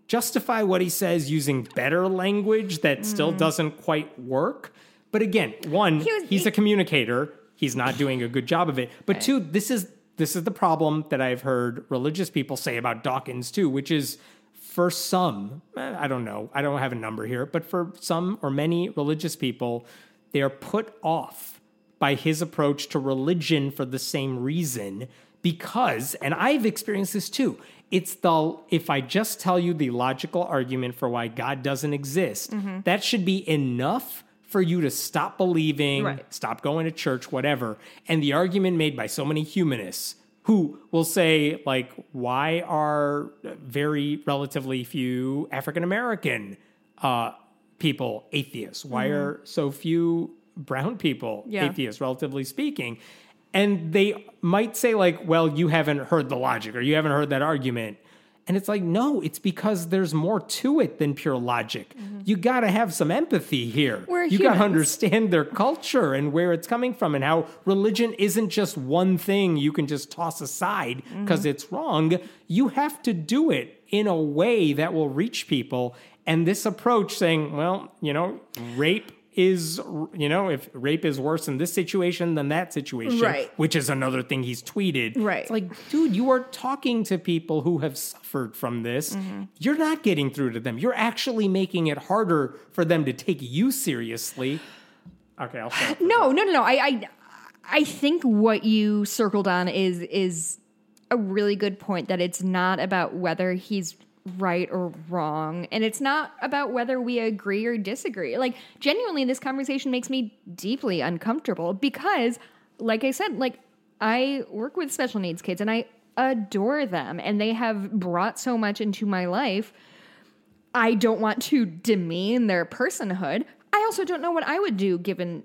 justify what he says using better language that still doesn't quite work. But again, one, Mm. He was- he's he- a communicator. He's not doing a good job of it. But two, this is this is the problem that I've heard religious people say about Dawkins too, which is for some, eh, I don't know, I don't have a number here, but for some or many religious people, they are put off by his approach to religion for the same reason because and I've experienced this too. It's the if I just tell you the logical argument for why God doesn't exist, Mm-hmm. that should be enough for you to stop believing, Right. stop going to church, whatever. And the argument made by so many humanists who will say, like, why are very relatively few African American uh, people atheists? Why are so few brown people Mm-hmm. Yeah. atheists, relatively speaking? And they might say, like, well, you haven't heard the logic or you haven't heard that argument. And it's like, no, it's because there's more to it than pure logic. You got to have some empathy here. Mm-hmm. We're you got to understand their culture and where it's coming from and how religion isn't just one thing you can just toss aside because it's wrong. You have to do it in a way that will reach people. And this approach saying, well, you know, rape is, you know, if rape is worse in this situation than that situation, Right. which is another thing he's tweeted. Right. It's like, dude, you are talking to people who have suffered from this. Mm-hmm. You're not getting through to them. You're actually making it harder for them to take you seriously. Okay, I'll stop. No, no, no, no. I, I, I think what you circled on is is a really good point. That it's not about whether he's right or wrong, and it's not about whether we agree or disagree. Like genuinely, this conversation makes me deeply uncomfortable because, like I said, like I work with special needs kids, and I adore them, and they have brought so much into my life. I don't want to demean their personhood. I also don't know what I would do given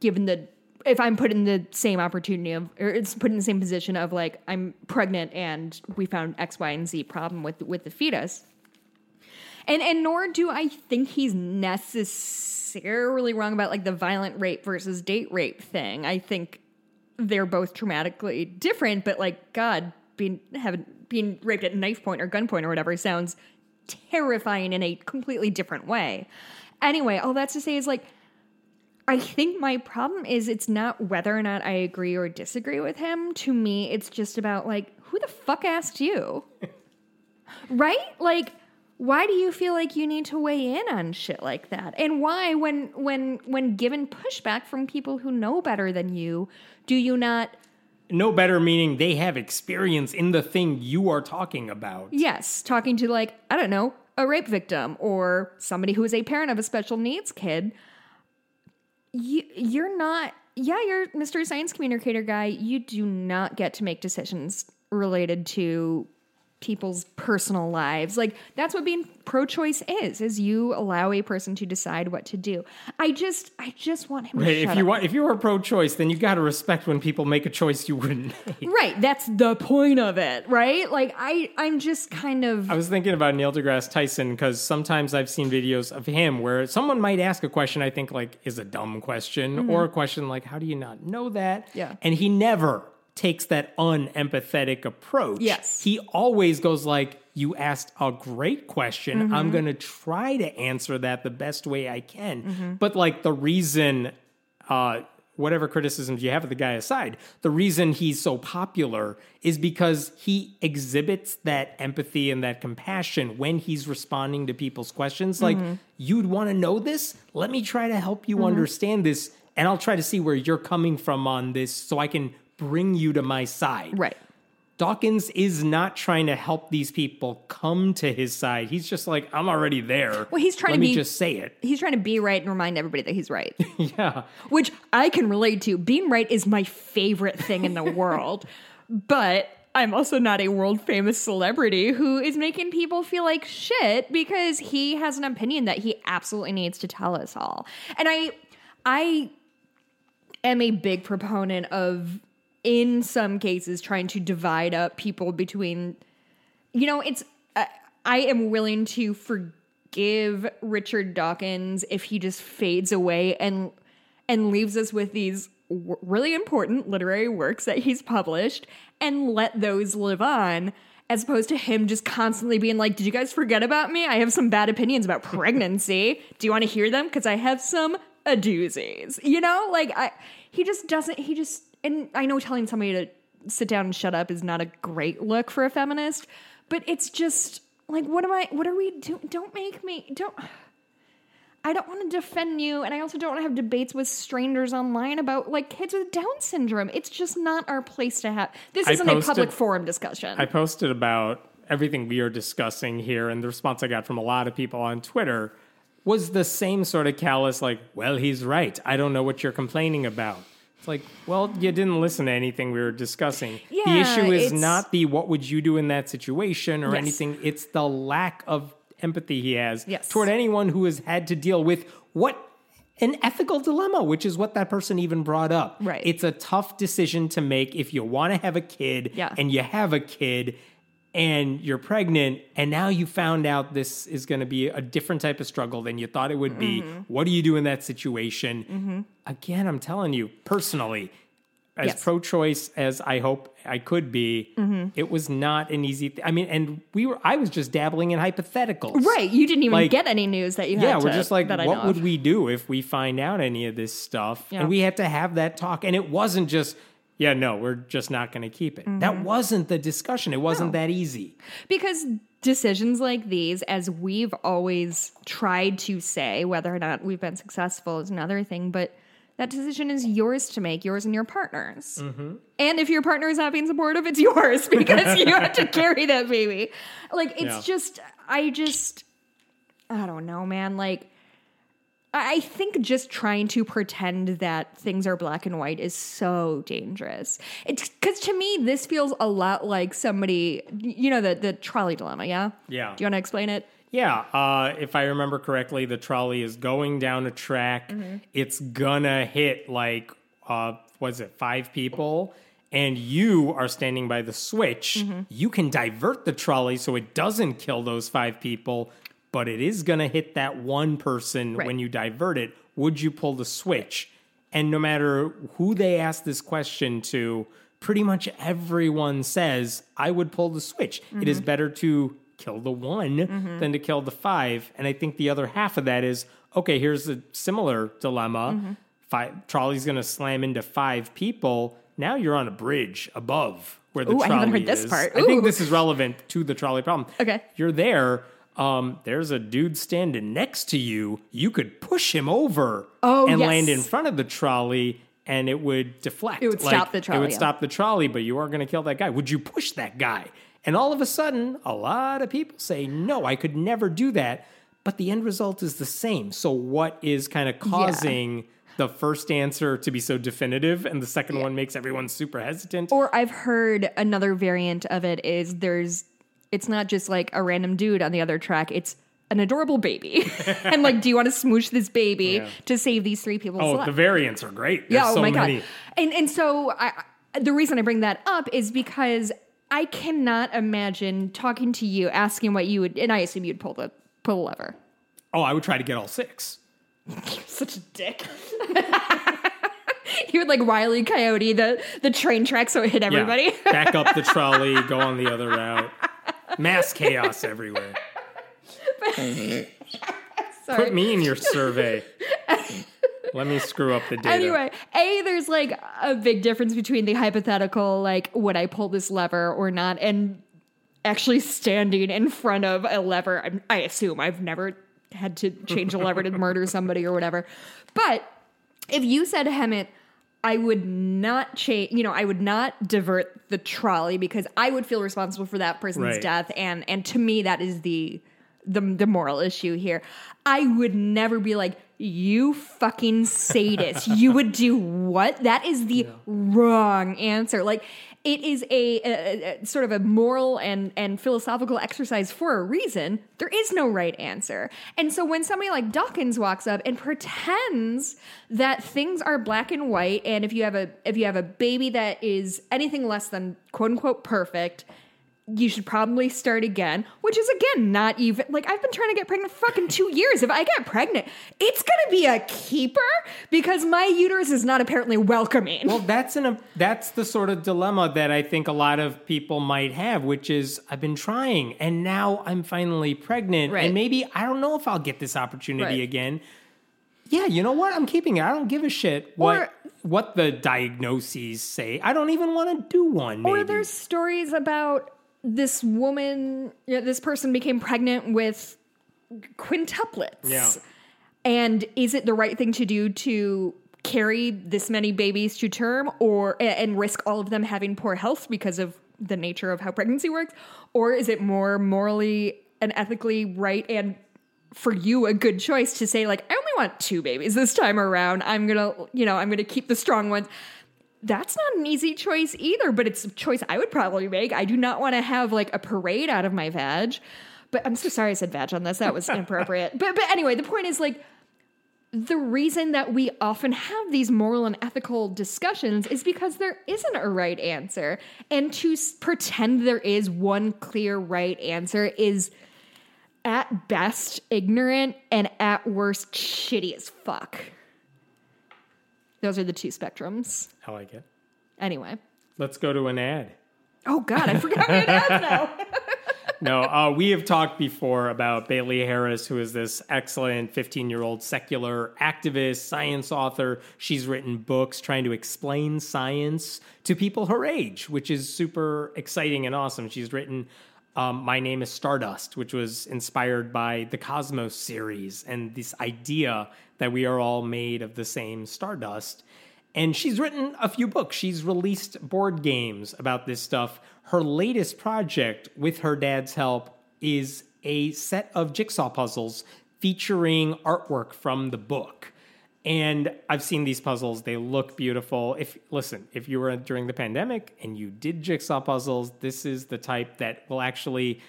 given the if I'm put in the same opportunity of or it's put in the same position of like I'm pregnant and we found X, Y, and Z problem with with the fetus. And and nor do I think he's necessarily wrong about like the violent rape versus date rape thing. I think they're both traumatically different, but like God, being having being raped at knife point or gunpoint or whatever sounds terrifying in a completely different way. Anyway, all that's to say is like I think my problem is it's not whether or not I agree or disagree with him. To me, it's just about like who the fuck asked you? right? Like why do you feel like you need to weigh in on shit like that? And why when when when given pushback from people who know better than you, do you not No better meaning they have experience in the thing you are talking about. Yes, talking to like, I don't know, a rape victim or somebody who is a parent of a special needs kid. You you're not yeah, you're mystery Science Communicator guy. You do not get to make decisions related to people's personal lives. Like that's what being pro-choice is, is you allow a person to decide what to do. I just I just want him to Hey, shut if you up. want, if you are pro-choice, then you got to respect when people make a choice you wouldn't make. Right, that's the point of it, right? Like I I'm just kind of I was thinking about Neil deGrasse Tyson because sometimes I've seen videos of him where someone might ask a question I think like is a dumb question or a question like how do you not know that? Mm-hmm. Yeah. And he never takes that unempathetic approach. Yes. He always goes like you asked a great question. Mm-hmm. I'm going to try to answer that the best way I can. Mm-hmm. But like the reason uh whatever criticisms you have of the guy aside, the reason he's so popular is because he exhibits that empathy and that compassion when he's responding to people's questions. Like, Mm-hmm. you'd want to know this? Let me try to help you understand this, and I'll try to see where you're coming from on this so I can bring you to my side. right. Dawkins is not trying to help these people come to his side. He's just like, I'm already there. Well, he's trying Let to be- just say it. He's trying to be right and remind everybody that he's right. yeah. which I can relate to. Being right is my favorite thing in the world, but I'm also not a world famous celebrity who is making people feel like shit because he has an opinion that he absolutely needs to tell us all. And I, I am a big proponent of, in some cases, trying to divide up people between you know, it's uh, I am willing to forgive Richard Dawkins if he just fades away and and leaves us with these w- really important literary works that he's published and let those live on as opposed to him just constantly being like, Did you guys forget about me? I have some bad opinions about pregnancy. Do you want to hear them? Because I have some a doozies. You know, like I he just doesn't he just and I know telling somebody to sit down and shut up is not a great look for a feminist, but it's just like what am I what are we doing? Don't make me don't I don't want to defend you, and I also don't want to have debates with strangers online about like kids with Down syndrome. It's just not our place to have. This I isn't a public forum discussion. I posted about everything we are discussing here, and the response I got from a lot of people on Twitter was the same sort of callous, like, well, he's right. I don't know what you're complaining about. It's like, well, you didn't listen to anything we were discussing. Yeah, the issue is not the what would you do in that situation or Yes. anything, it's the lack of empathy he has Yes. toward anyone who has had to deal with what an ethical dilemma, which is what that person even brought up. Right. It's a tough decision to make if you want to have a kid Yeah. and you have a kid and you're pregnant and now you found out this is going to be a different type of struggle than you thought it would be. Mm-hmm. What do you do in that situation? Again, I'm telling you, personally, as Yes. pro-choice as I hope I could be, Mm-hmm. it was not an easy. Th- I mean, and we were. I was just dabbling in hypotheticals. right, you didn't even Like- get any news that you had. Yeah, we're just like, that what would of. we do if we find out any of this stuff? Yeah. And we had to have that talk. And it wasn't just, yeah, no, we're just not going to keep it. That wasn't the discussion. It wasn't Mm-hmm. No. that easy. Because decisions like these, as we've always tried to say, whether or not we've been successful is another thing, but that decision is yours to make, yours and your partner's. Mm-hmm. And if your partner is not being supportive, it's yours because you have to carry that baby. Like, it's Yeah. just, I just, I don't know, man. Like, I think just trying to pretend that things are black and white is so dangerous. It's because to me, this feels a lot like somebody, you know, the the trolley dilemma. Yeah. Yeah. Do you want to explain it? Yeah, uh, if I remember correctly, the trolley is going down a track. Mm-hmm. It's gonna hit like, uh, was it five people? And you are standing by the switch. Mm-hmm. You can divert the trolley so it doesn't kill those five people, but it is gonna hit that one person Right. when you divert it. Would you pull the switch? And no matter who they ask this question to, pretty much everyone says, I would pull the switch. It is mm-hmm. better to kill the one mm-hmm. than to kill the five. And I think the other half of that is okay, here's a similar dilemma. Mm-hmm. Five, trolley's going to slam into five people. Now you're on a bridge above where the Ooh, I trolley haven't heard this is. part. I think this is relevant to the trolley problem. Okay. You're there. Um, there's a dude standing next to you. You could push him over Oh, and yes. land in front of the trolley and it would deflect. It would stop the trolley. It would yeah. stop the trolley, but you are going to kill that guy. Would you push that guy? And all of a sudden, a lot of people say, no, I could never do that. But the end result is the same. So, what is kind of causing the first answer to be so definitive and the second one makes everyone super hesitant? Or I've heard another variant of it is there's it's not just like a random dude on the other track, it's an adorable baby. and like, do you want to smooch this baby Yeah. to save these three people's oh, lives? the variants are great. There's yeah, oh so my many. god. And and so I I- the reason I bring that up is because I cannot imagine talking to you, asking what you would, and I assume you'd pull the pull the lever. Oh, I would try to get all six. Such a dick. he would like Wiley Coyote the the train track so it hit everybody. Yeah. Back up the trolley, go on the other route. Mass chaos everywhere. Sorry. Put me in your survey. Let me screw up the data. Anyway, A, there's like a big difference between the hypothetical, like, would I pull this lever or not, and actually standing in front of a lever. I'm, I assume I've never had to change a lever to murder somebody or whatever. But if you said, Hemant, I would not change, you know, I would not divert the trolley because I would feel responsible for that person's Right. death. And, and to me, that is the, the, the moral issue here. I would never be like, you fucking sadist. you would do what? That is the wrong answer. Like, it is a, a- a- sort of a moral and, and philosophical exercise for a reason. There is no right answer. And so when somebody like Dawkins walks up and pretends that things are black and white, and if you have a if you have a baby that is anything less than quote unquote perfect, you should probably start again, which is again not even like I've been trying to get pregnant for fucking two years. If I get pregnant, it's gonna be a keeper because my uterus is not apparently welcoming. Well, that's an that's the sort of dilemma that I think a lot of people might have, which is I've been trying and now I'm finally pregnant, Right. and maybe I don't know if I'll get this opportunity Right. again. Yeah, you know what? I'm keeping it. I don't give a shit what Or- what the diagnoses say. I don't even want to do one. Or there's stories about this woman, you know, this person became pregnant with quintuplets. Yeah. And is it the right thing to do to carry this many babies to term or and risk all of them having poor health because of the nature of how pregnancy works? Or is it more morally and ethically right and for you a good choice to say like I only want two babies this time around. I'm going to, you know, I'm going to keep the strong ones that's not an easy choice either, but it's a choice I would probably make. I do not want to have like a parade out of my vag. But I'm so sorry I said vag on this. That was inappropriate. but but anyway, the point is like the reason that we often have these moral and ethical discussions is because there isn't a right answer. And to s- pretend there is one clear right answer is at best ignorant and at worst shitty as fuck. Those are the two spectrums. I like it. Anyway. Let's go to an ad. Oh God, I forgot we had ads now. No, uh, we have talked before about Bailey Harris, who is this excellent 15 year old secular activist, science author. She's written books trying to explain science to people her age, which is super exciting and awesome. She's written um, My Name is Stardust, which was inspired by the Cosmos series and this idea that we are all made of the same stardust. And she's written a few books. She's released board games about this stuff. Her latest project, with her dad's help, is a set of jigsaw puzzles featuring artwork from the book. And I've seen these puzzles. They look beautiful. If listen, if you were during the pandemic and you did jigsaw puzzles, this is the type that will actually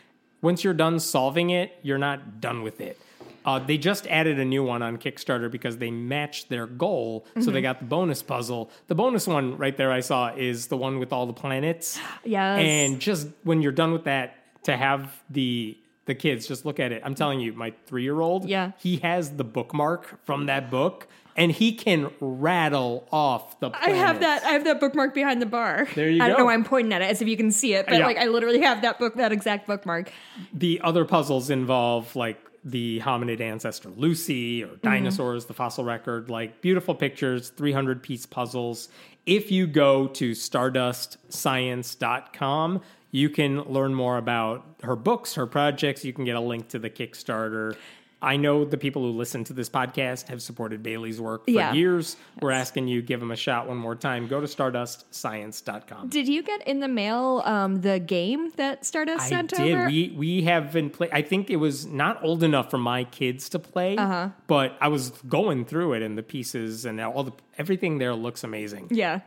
once you're done solving it, you're not done with it. Uh, they just added a new one on Kickstarter because they matched their goal. So they got the bonus puzzle. The bonus one right there I saw is the one with all the planets. Yes. And just when you're done with that, to have the the kids just look at it. I'm telling you, my three year old, Yeah. he has the bookmark from that book, and he can rattle off the. I have that. I have that bookmark behind the bar. There you go. I don't know. why I'm pointing at it as if you can see it, but Yeah. like I literally have that book, that exact bookmark. the other puzzles involve like the hominid ancestor Lucy or mm-hmm. dinosaurs, the fossil record, like beautiful pictures, 300 piece puzzles. If you go to stardustscience.com, you can learn more about her books, her projects. You can get a link to the Kickstarter. I know the people who listen to this podcast have supported Bailey's work for Yeah. years. We're asking you give them a shot one more time. Go to stardustscience.com. Did you get in the mail um, the game that Stardust I sent did. over? We we have been play. I think it was not old enough for my kids to play, Uh-huh. but I was going through it and the pieces and all the everything there looks amazing. yeah.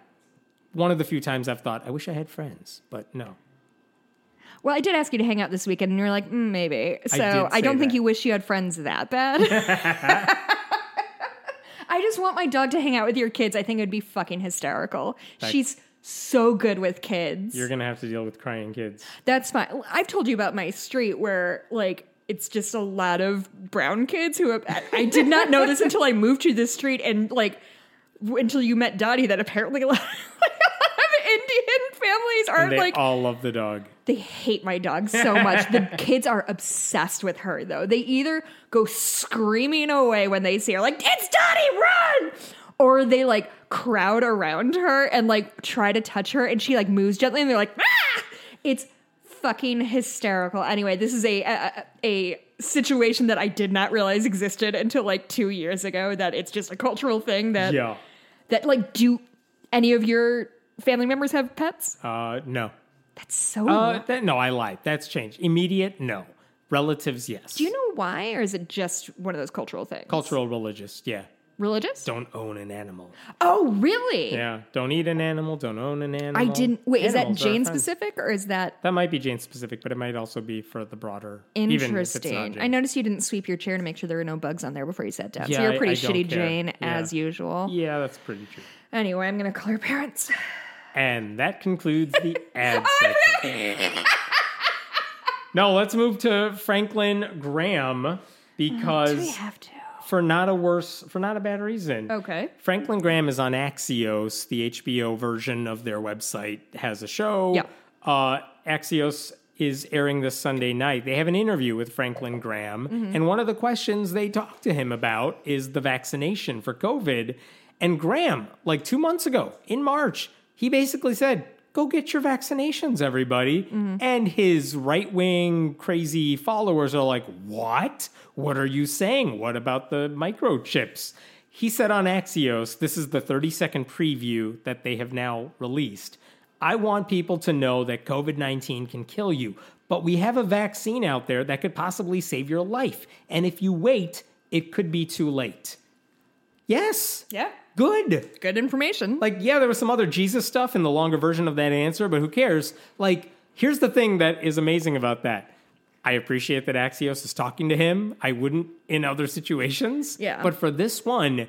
One of the few times I've thought I wish I had friends, but no. Well, I did ask you to hang out this weekend, and you're like, mm, maybe. So did I, don't say think you wish you had friends that bad. I just want my dog to hang out with your kids. I think it would be fucking hysterical. She's so good with kids. You're gonna have to deal with crying kids. That's fine. I've told you about my street where like it's just a lot of brown kids who have, I- I did not know this until I moved to this street and like until you met Dottie that apparently a lot, like, a lot of Indian families aren't they like all love the dog. They hate my dog so much. the kids are obsessed with her though. They either go screaming away when they see her, like, it's Dottie, run! Or they like crowd around her and like try to touch her and she like moves gently and they're like, ah! It's fucking hysterical. Anyway, this is a, a a situation that I did not realize existed until like two years ago. That it's just a cultural thing that Yeah. that like do any of your family members have pets? Uh, no. That's so Uh, that, no, I lied. That's changed. Immediate, no. Relatives, yes. Do you know why, or is it just one of those cultural things? Cultural, religious, yeah. religious? Don't own an animal. Oh, really? Yeah. Don't eat an animal. Don't own an animal. I didn't. Wait, is that Animals are Jain specific, or is that That might be Jain specific, but it might also be for the broader. Even if it's not interesting? Jain. I noticed you didn't sweep your chair to make sure there were no bugs on there before you sat down. Yeah, so you're I- a pretty I don't shitty care. Jain Yeah. as usual. Yeah, that's pretty true. Anyway, I'm gonna call your parents. And that concludes the ad Oh, section. No, let's move to Franklin Graham Do because we have to? for not a worse, for not a bad reason. Okay. Franklin Graham is on Axios, the HBO version of their website has a show. Yeah. Uh, Axios is airing this Sunday night. They have an interview with Franklin Graham, and one of the questions they talk to him about is the vaccination for COVID. And Graham, like two months ago in March, he basically said, Go get your vaccinations, everybody. Mm-hmm. And his right wing crazy followers are like, What? What are you saying? What about the microchips? He said on Axios, this is the 30 second preview that they have now released. I want people to know that COVID 19 can kill you, but we have a vaccine out there that could possibly save your life. And if you wait, it could be too late. Yes. Yeah. Good. Good information. Like, yeah, there was some other Jesus stuff in the longer version of that answer, but who cares? Like, here's the thing that is amazing about that. I appreciate that Axios is talking to him. I wouldn't in other situations. Yeah. But for this one,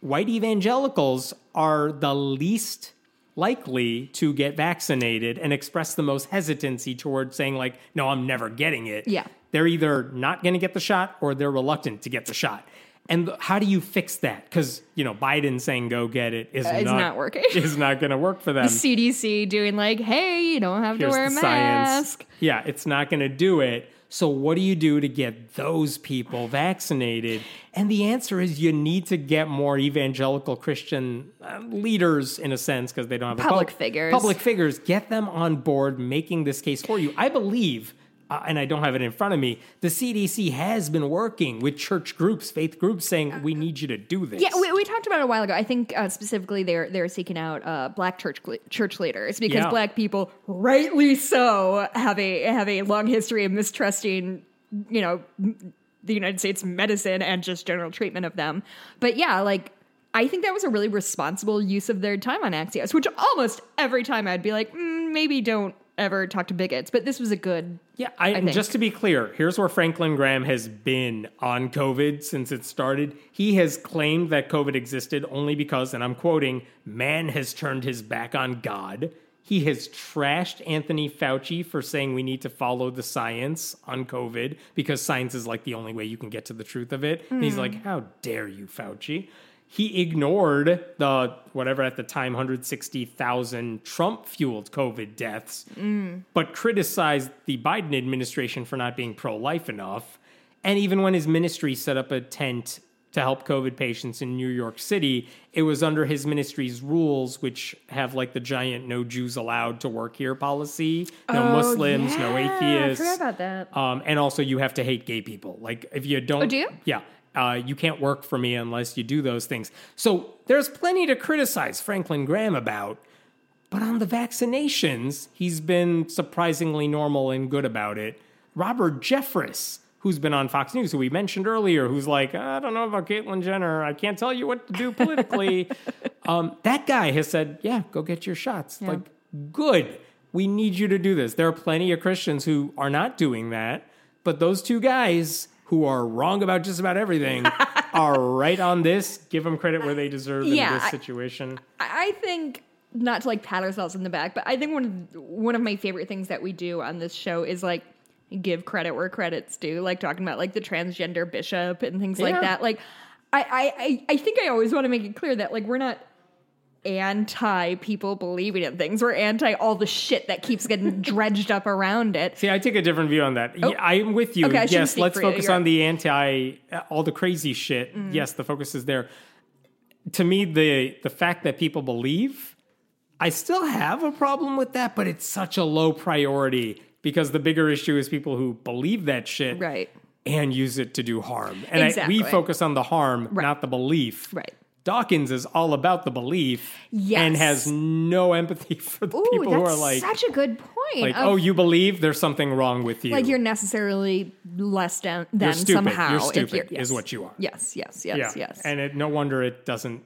white evangelicals are the least likely to get vaccinated and express the most hesitancy towards saying, like, no, I'm never getting it. Yeah. They're either not going to get the shot or they're reluctant to get the shot. And how do you fix that? Because, you know, Biden saying go get it is it's not, not working. is not going to work for them. The CDC doing like, hey, you don't have to Here's wear a mask. Yeah, it's not going to do it. So, what do you do to get those people vaccinated? And the answer is you need to get more evangelical Christian uh, leaders, in a sense, because they don't have a Public figures. Public figures, get them on board making this case for you. I believe, uh, and I don't have it in front of me, the CDC has been working with church groups, faith groups, saying we need you to do this. Yeah, we, we talked about it a while ago. I think uh, specifically they're they're seeking out uh, black church church leaders because Yeah. black people, rightly so, have a have a long history of mistrusting, you know, the United States medicine and just general treatment of them. But yeah, like. I think that was a really responsible use of their time on Axios, which almost every time I'd be like, mm, maybe don't ever talk to bigots. But this was a good. Yeah, I, and just to be clear, here's where Franklin Graham has been on COVID since it started. He has claimed that COVID existed only because, and I'm quoting, man has turned his back on God. He has trashed Anthony Fauci for saying we need to follow the science on COVID because science is like the only way you can get to the truth of it. And he's hmm. like, how dare you, Fauci? He ignored the whatever at the time 160,000 Trump fueled COVID deaths, but criticized the Biden administration for not being pro life enough. And even when his ministry set up a tent to help COVID patients in New York City, it was under his ministry's rules, which have like the giant no Jews allowed to work here policy, no Muslims, no Oh, yeah, I atheists. forgot about that. Um, and also, you have to hate gay people. Like, if you don't, Oh, do you? Yeah, uh, you can't work for me unless you do those things. So there's plenty to criticize Franklin Graham about. But on the vaccinations, he's been surprisingly normal and good about it. Robert Jeffress, who's been on Fox News, who we mentioned earlier, who's like, I don't know about Caitlyn Jenner. I can't tell you what to do politically. um, that guy has said, Yeah, go get your shots. Like, good. We need you to do this. There are plenty of Christians who are not doing that, but those two guys who are wrong about just about everything are right on this. Give them credit where they deserve in Yeah, this I- situation. I I think not to like pat ourselves in the back, but I think one of one of my favorite things that we do on this show is like give credit where credit's due, like talking about like the transgender bishop and things Yeah. like that. Like I I I think I always want to make it clear that like we're not anti people believing in things. We're anti all the shit that keeps getting dredged up around it. See, I take a different view on that. Yeah, I'm with you. Oh. Okay, yes, let's focus on the anti, all the crazy shit. Mm. Yes, the focus is there. To me, the the fact that people believe, I still have a problem with that, but it's such a low priority because the bigger issue is people who believe that shit Right. and use it to do harm. And I, we focus on the harm, not the belief. Right. Dawkins is all about the belief and has no empathy for the Ooh, people who are like, such a good point. like, of, oh, you believe there's something wrong with you. like you're necessarily less down than You're stupid. somehow. You're if stupid, you're- is what you are. Yes, yes, yes, yeah. yes. And it, no wonder it doesn't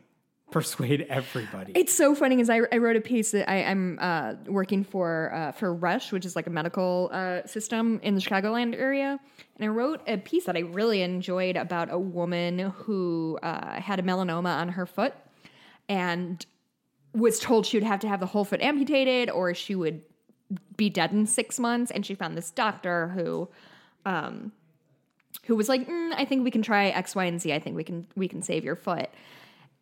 persuade everybody. It's so funny because I, I wrote a piece that I, I'm uh, working for uh, for Rush, which is like a medical uh, system in the Chicagoland area, and I wrote a piece that I really enjoyed about a woman who uh, had a melanoma on her foot and was told she would have to have the whole foot amputated or she would be dead in six months. And she found this doctor who, um, who was like, mm, I think we can try X, Y, and Z. I think we can we can save your foot.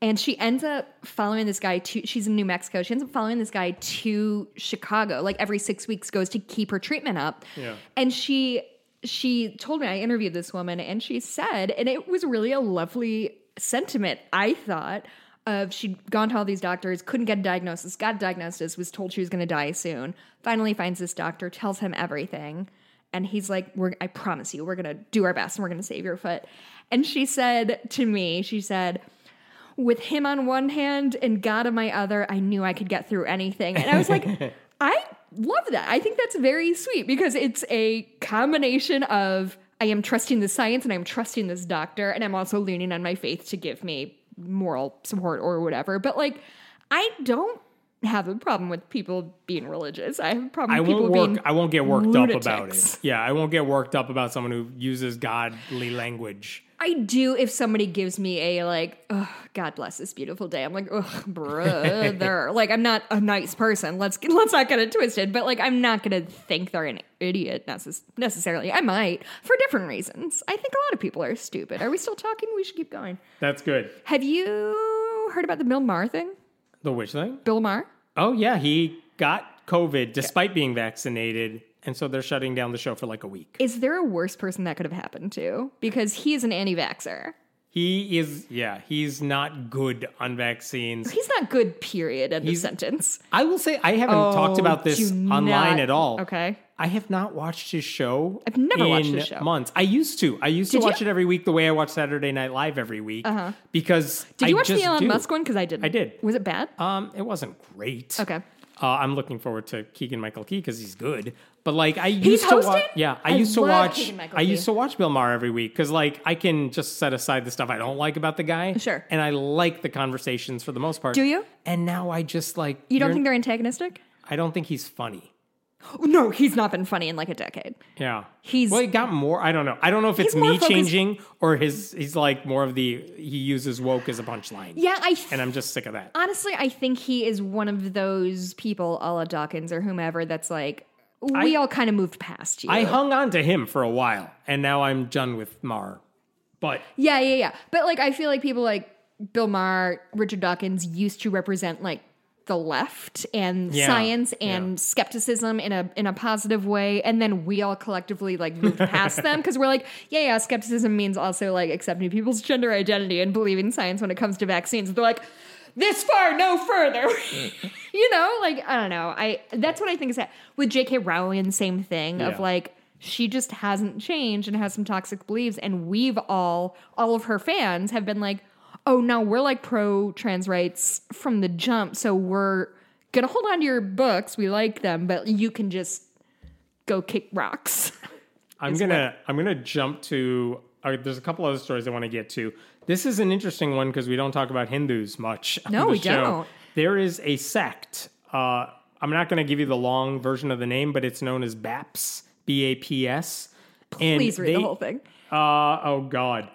And she ends up following this guy to she's in New Mexico. She ends up following this guy to Chicago, like every six weeks, goes to keep her treatment up. Yeah. And she she told me I interviewed this woman and she said, and it was really a lovely sentiment, I thought, of she'd gone to all these doctors, couldn't get a diagnosis, got a diagnosis, was told she was gonna die soon, finally finds this doctor, tells him everything. And he's like, We're I promise you, we're gonna do our best and we're gonna save your foot. And she said to me, she said, with him on one hand and God on my other, I knew I could get through anything. And I was like, I love that. I think that's very sweet because it's a combination of I am trusting the science and I'm trusting this doctor, and I'm also leaning on my faith to give me moral support or whatever. But like, I don't have a problem with people being religious. I have a problem I with people won't work. being I won't get worked up about it. Yeah, I won't get worked up about someone who uses godly language. I do if somebody gives me a like, oh, God bless this beautiful day. I'm like, ugh, brother. like I'm not a nice person. Let's let's not get it twisted. But like I'm not gonna think they're an idiot necess- necessarily. I might for different reasons. I think a lot of people are stupid. Are we still talking? We should keep going. That's good. Have you heard about the Bill Maher thing? The which thing? Bill Maher? Oh yeah, he got COVID despite being vaccinated, and so they're shutting down the show for like a week. Is there a worse person that could have happened to? Because he is an anti-vaxxer. He is, yeah, he's not good on vaccines. He's not good. Period. End of sentence. I will say I haven't talked about this online not- at all. Okay. I have not watched his show. I've never watched his show. Months. I used to. I used Did to watch you? it every week the way I watch Saturday Night Live every week. Uh-huh. Because Did you I watch the Elon do. Musk one? Because I didn't. I did. Was it bad? Um, it wasn't great. Okay. Uh, I'm looking forward to Keegan Michael Key because he's good. But like I used to watch, yeah, I, I used to watch. I used to watch Bill Maher every week because like I can just set aside the stuff I don't like about the guy. Sure. And I like the conversations for the most part. Do you? And now I just like You don't think they're antagonistic? I don't think he's funny. No, he's not been funny in like a decade. Yeah. He's- well, he got more. I don't know. I don't know if it's He's more me focused- changing or his. He's like more of the. He uses woke as a punchline. Yeah, I th- And I'm just sick of that. honestly, I think he is one of those people, a la Dawkins or whomever, that's like we all kind of moved past you. I hung on to him for a while, and now I'm done with Maher. But yeah, yeah, yeah. But like, I feel like people like Bill Maher, Richard Dawkins used to represent like the left and Yeah, science yeah. and skepticism in a in a positive way, and then we all collectively like moved past them because we're like, yeah, yeah, skepticism means also like accepting people's gender identity and believing science when it comes to vaccines. They're like. This far, no further. you know, like I don't know. I that's what I think is that with J.K. Rowling, same thing Yeah. of like she just hasn't changed and has some toxic beliefs and we've all all of her fans have been like oh no we're like pro trans rights from the jump so we're gonna hold on to your books we like them but you can just go kick rocks I'm gonna I'm gonna jump to. Uh, there's a couple other stories I want to get to. This is an interesting one because we don't talk about Hindus much. on No, the we show. don't. There is a sect. Uh, I'm not going to give you the long version of the name, but it's known as BAPS. B A P S. And please read they- the whole thing Uh, oh God.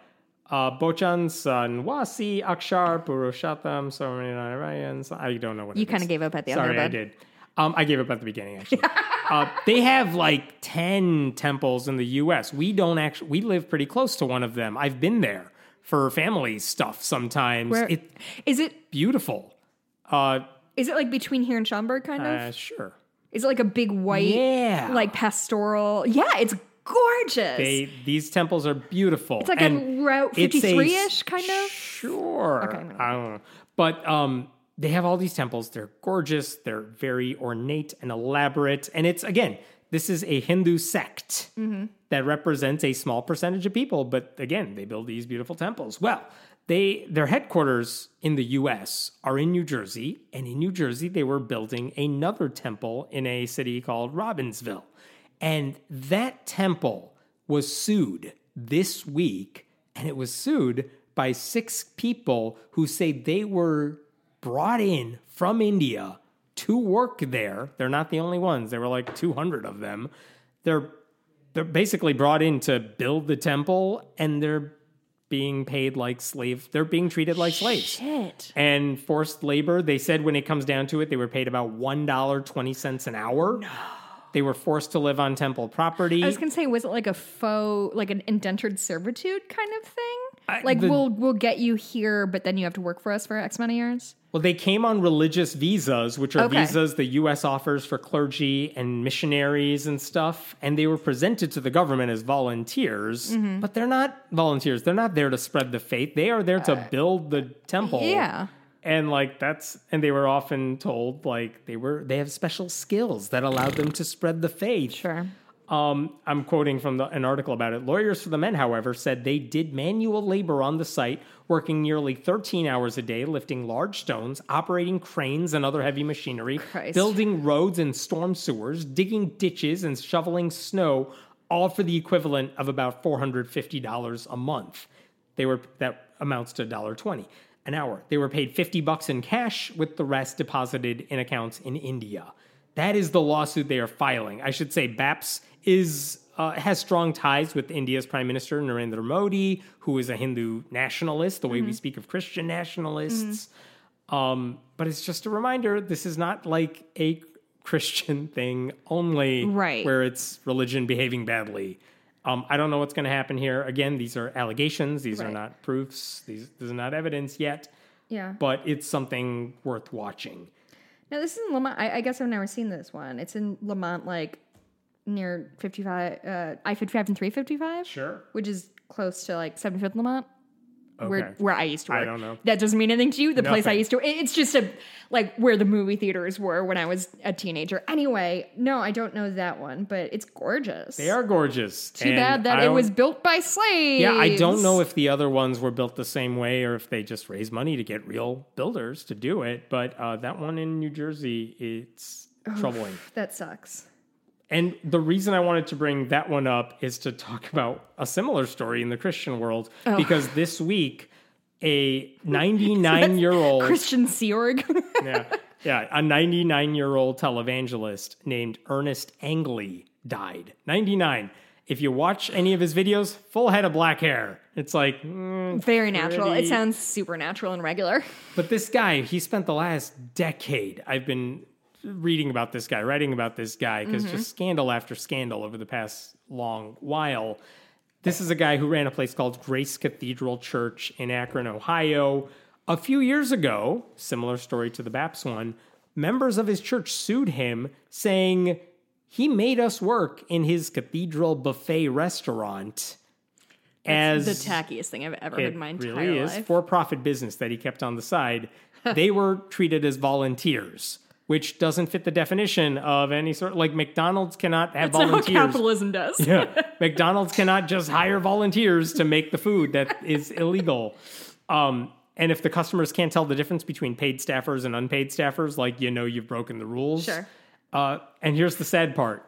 Uh, Bochan Sanwasi Akshar Purushottam Sarvanarayan. I don't know what You kinda gave up at the end Sorry, there, I did. Um, I gave up at the beginning, actually. uh, they have like 10 temples in the U.S. We don't actually, we live pretty close to one of them. I've been there for family stuff sometimes. Where- It's is it beautiful. Uh, is it like between here and Schaumburg kind of uh, sure. is it like a big white Yeah. like pastoral yeah it's gorgeous They, these temples are beautiful. it's like And a route it's a 53ish kind of Sure. Okay, I don't know. But um, they have all these temples. They're gorgeous. They're very ornate and elaborate. And it's, again, this is a Hindu sect Mm-hmm. that represents a small percentage of people. But again, they build these beautiful temples. Well, they their headquarters in the US are in New Jersey. And in New Jersey, they were building another temple in a city called Robbinsville. And that temple was sued this week, and it was sued by six people who say they were brought in from India to work there. They're not the only ones. There were like 200 of them. They're they're basically brought in to build the temple and they're being paid like slave. They're being treated like slaves. shit And forced labor, they said when it comes down to it, they were paid about $1.20 an hour. They were forced to live on temple property. I was gonna say, was it like a faux, like an indentured servitude kind of thing? I- like the- we'll we'll get you here, but then you have to work for us for X amount of years. Well, they came on religious visas, which are Okay. visas the U.S. offers for clergy and missionaries and stuff. And they were presented to the government as volunteers, Mm-hmm. but they're not volunteers. They're not there to spread the faith. They are there to build the temple. Uh, Yeah. And like that's, and they were often told like they were, they have special skills that allowed them to spread the faith. Sure. Um, I'm quoting from the, an article about it. Lawyers for the Men, however, said they did manual labor on the site, working nearly 13 hours a day, lifting large stones, operating cranes and other heavy machinery, Christ. building roads and storm sewers, digging ditches, and shoveling snow, all for the equivalent of about $450 a month. They were that amounts to $1.20 an hour. They were paid 50 bucks in cash with the rest deposited in accounts in India. That is the lawsuit they are filing. I should say BAPS is uh, has strong ties with India's Prime Minister Narendra Modi, who is a Hindu nationalist, the way we speak of Christian nationalists. Um, but it's just a reminder this is not like a Christian thing only, Right. where it's religion behaving badly. Um, I don't know what's going to happen here. Again, these are allegations. These are not proofs. These this is not evidence yet, Yeah. but it's something worth watching. Now this is in Lemont. I, I guess I've never seen this one. It's in Lemont, like near fifty five, uh, I fifty five and three fifty five. Sure. Which is close to like seventy fifth Lemont. Okay. Where, where I used to work. I don't know. That doesn't mean anything to you. The place I used to. it- It's just a like where the movie theaters were when I was a teenager. Anyway, no, I don't know that one, but it's gorgeous. They are gorgeous. Too and bad that it was built by slaves. Yeah, I don't know if the other ones were built the same way or if they just raised money to get real builders to do it. But uh, that one in New Jersey, it's troubling. that sucks. And the reason I wanted to bring that one up is to talk about a similar story in the Christian world Oh. because this week a 99 year old Christian Seorg. Yeah, yeah, a 99 year old televangelist named Ernest Angley died. 99. If you watch any of his videos, full head of black hair. It's like, mm, Very natural. It sounds supernatural and regular. but this guy, he spent the last decade. I've been reading about this guy, writing about this guy, because just mm-hmm. scandal after scandal over the past long while. This is a guy who ran a place called Grace Cathedral Church in Akron, Ohio. A few years ago, similar story to the BAPS one, members of his church sued him saying he made us work in his cathedral buffet restaurant as the tackiest thing I've ever heard in my entire really is life. for-profit business that he kept on the side. they were treated as volunteers, which doesn't fit the definition of any sort. Like McDonald's cannot have That's how volunteers. capitalism does. yeah, McDonald's cannot just hire volunteers to make the food. That is illegal. Um, and if the customers can't tell the difference between paid staffers and unpaid staffers, like you know you've broken the rules. Sure. Uh, and here's the sad part.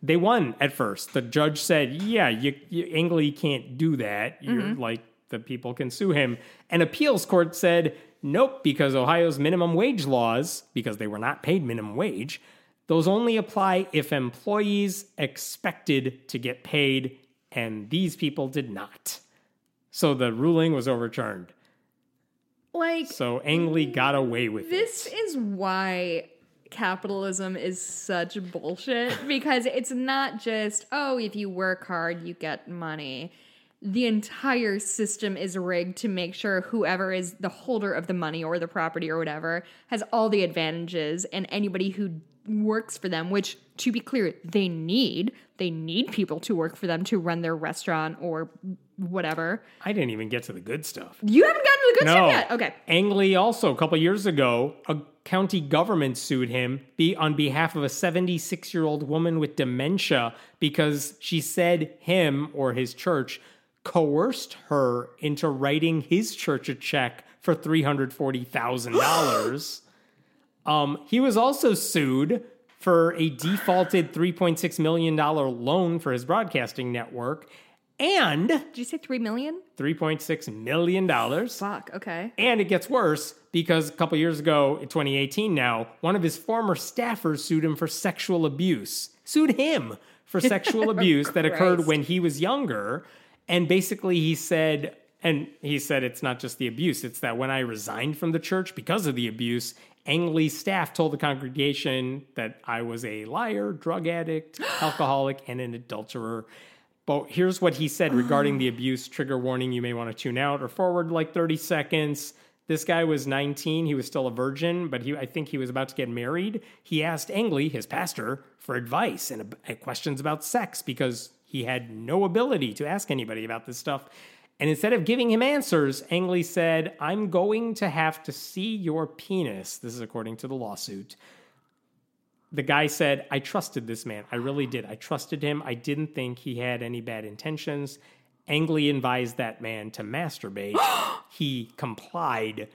They won at first. The judge said, "Yeah, you, you Angley can't do that. You're like the people can sue him." An appeals court said, "Nope, because Ohio's minimum wage laws, because they were not paid minimum wage, those only apply if employees expected to get paid, and these people did not." So the ruling was overturned. Like So Angley got away with it. this it. is why capitalism is such bullshit because it's not just oh if you work hard you get money. The entire system is rigged to make sure whoever is the holder of the money or the property or whatever has all the advantages and anybody who works for them which to be clear they need they need people to work for them to run their restaurant or whatever. I didn't even get to the good stuff. You haven't gotten to the good No. stuff yet. Okay. Angley also a couple years ago, a county government sued him be on behalf of a 76 year old woman with dementia because she said him or his church coerced her into writing his church a check for $340,000. um, he was also sued for a defaulted $3.6 million loan for his broadcasting network and Did you say 3 million? $3.6 million. Fuck, okay. And it gets worse because a couple years ago, in 2018 now, one of his former staffers sued him for sexual abuse. Sued him for sexual abuse that occurred when he was younger. And basically, he said, and he said it's not just the abuse, it's that when I resigned from the church because of the abuse, Angley's staff told the congregation that I was a liar, drug addict, alcoholic, and an adulterer. But here's what he said regarding the abuse. Trigger warning: you may want to tune out or forward like 30 seconds. This guy was 19. He was still a virgin, but he, I think he was about to get married. He asked Angley, his pastor, for advice and, and questions about sex because he had no ability to ask anybody about this stuff. And instead of giving him answers, Angley said, I'm going to have to see your penis. This is according to the lawsuit. The guy said, I trusted this man. I really did. I trusted him. I didn't think he had any bad intentions. Angley advised that man to masturbate. he complied.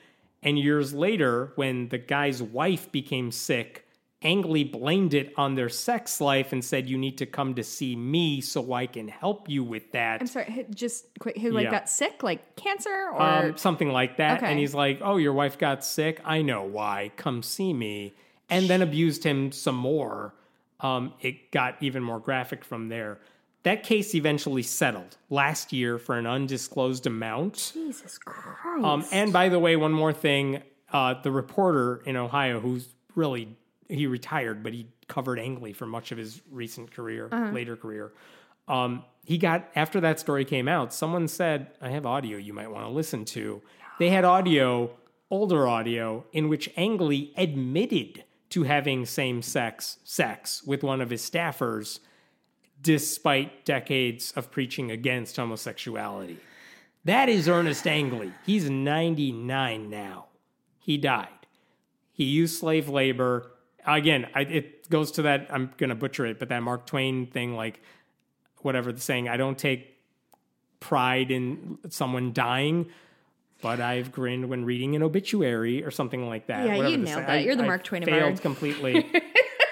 And years later, when the guy's wife became sick, Angley blamed it on their sex life and said, You need to come to see me so I can help you with that. I'm sorry, he- just quick. Who like Yeah. got sick, like cancer, or um, something like that. Okay. And he's like, "Oh, your wife got sick. I know why. Come see me." And then abused him some more. Um, it got even more graphic from there. That case eventually settled last year for an undisclosed amount. Jesus Christ. Um, and by the way, one more thing: uh, the reporter in Ohio, who's really he retired, but he covered Angley for much of his recent career, later career. Um, he got after that story came out. Someone said, "I have audio you might want to listen to." They had audio, older audio, in which Angley admitted to having same-sex sex with one of his staffers, despite decades of preaching against homosexuality. That is Ernest Angley. He's 99 now. He died. He used slave labor. Again, I, it goes to that, I'm going to butcher it, but that Mark Twain thing, like whatever the saying, I don't take pride in someone dying, but I've grinned when reading an obituary or something like that. Yeah, you nailed say- that. You're the I Mark Twain failed award. completely.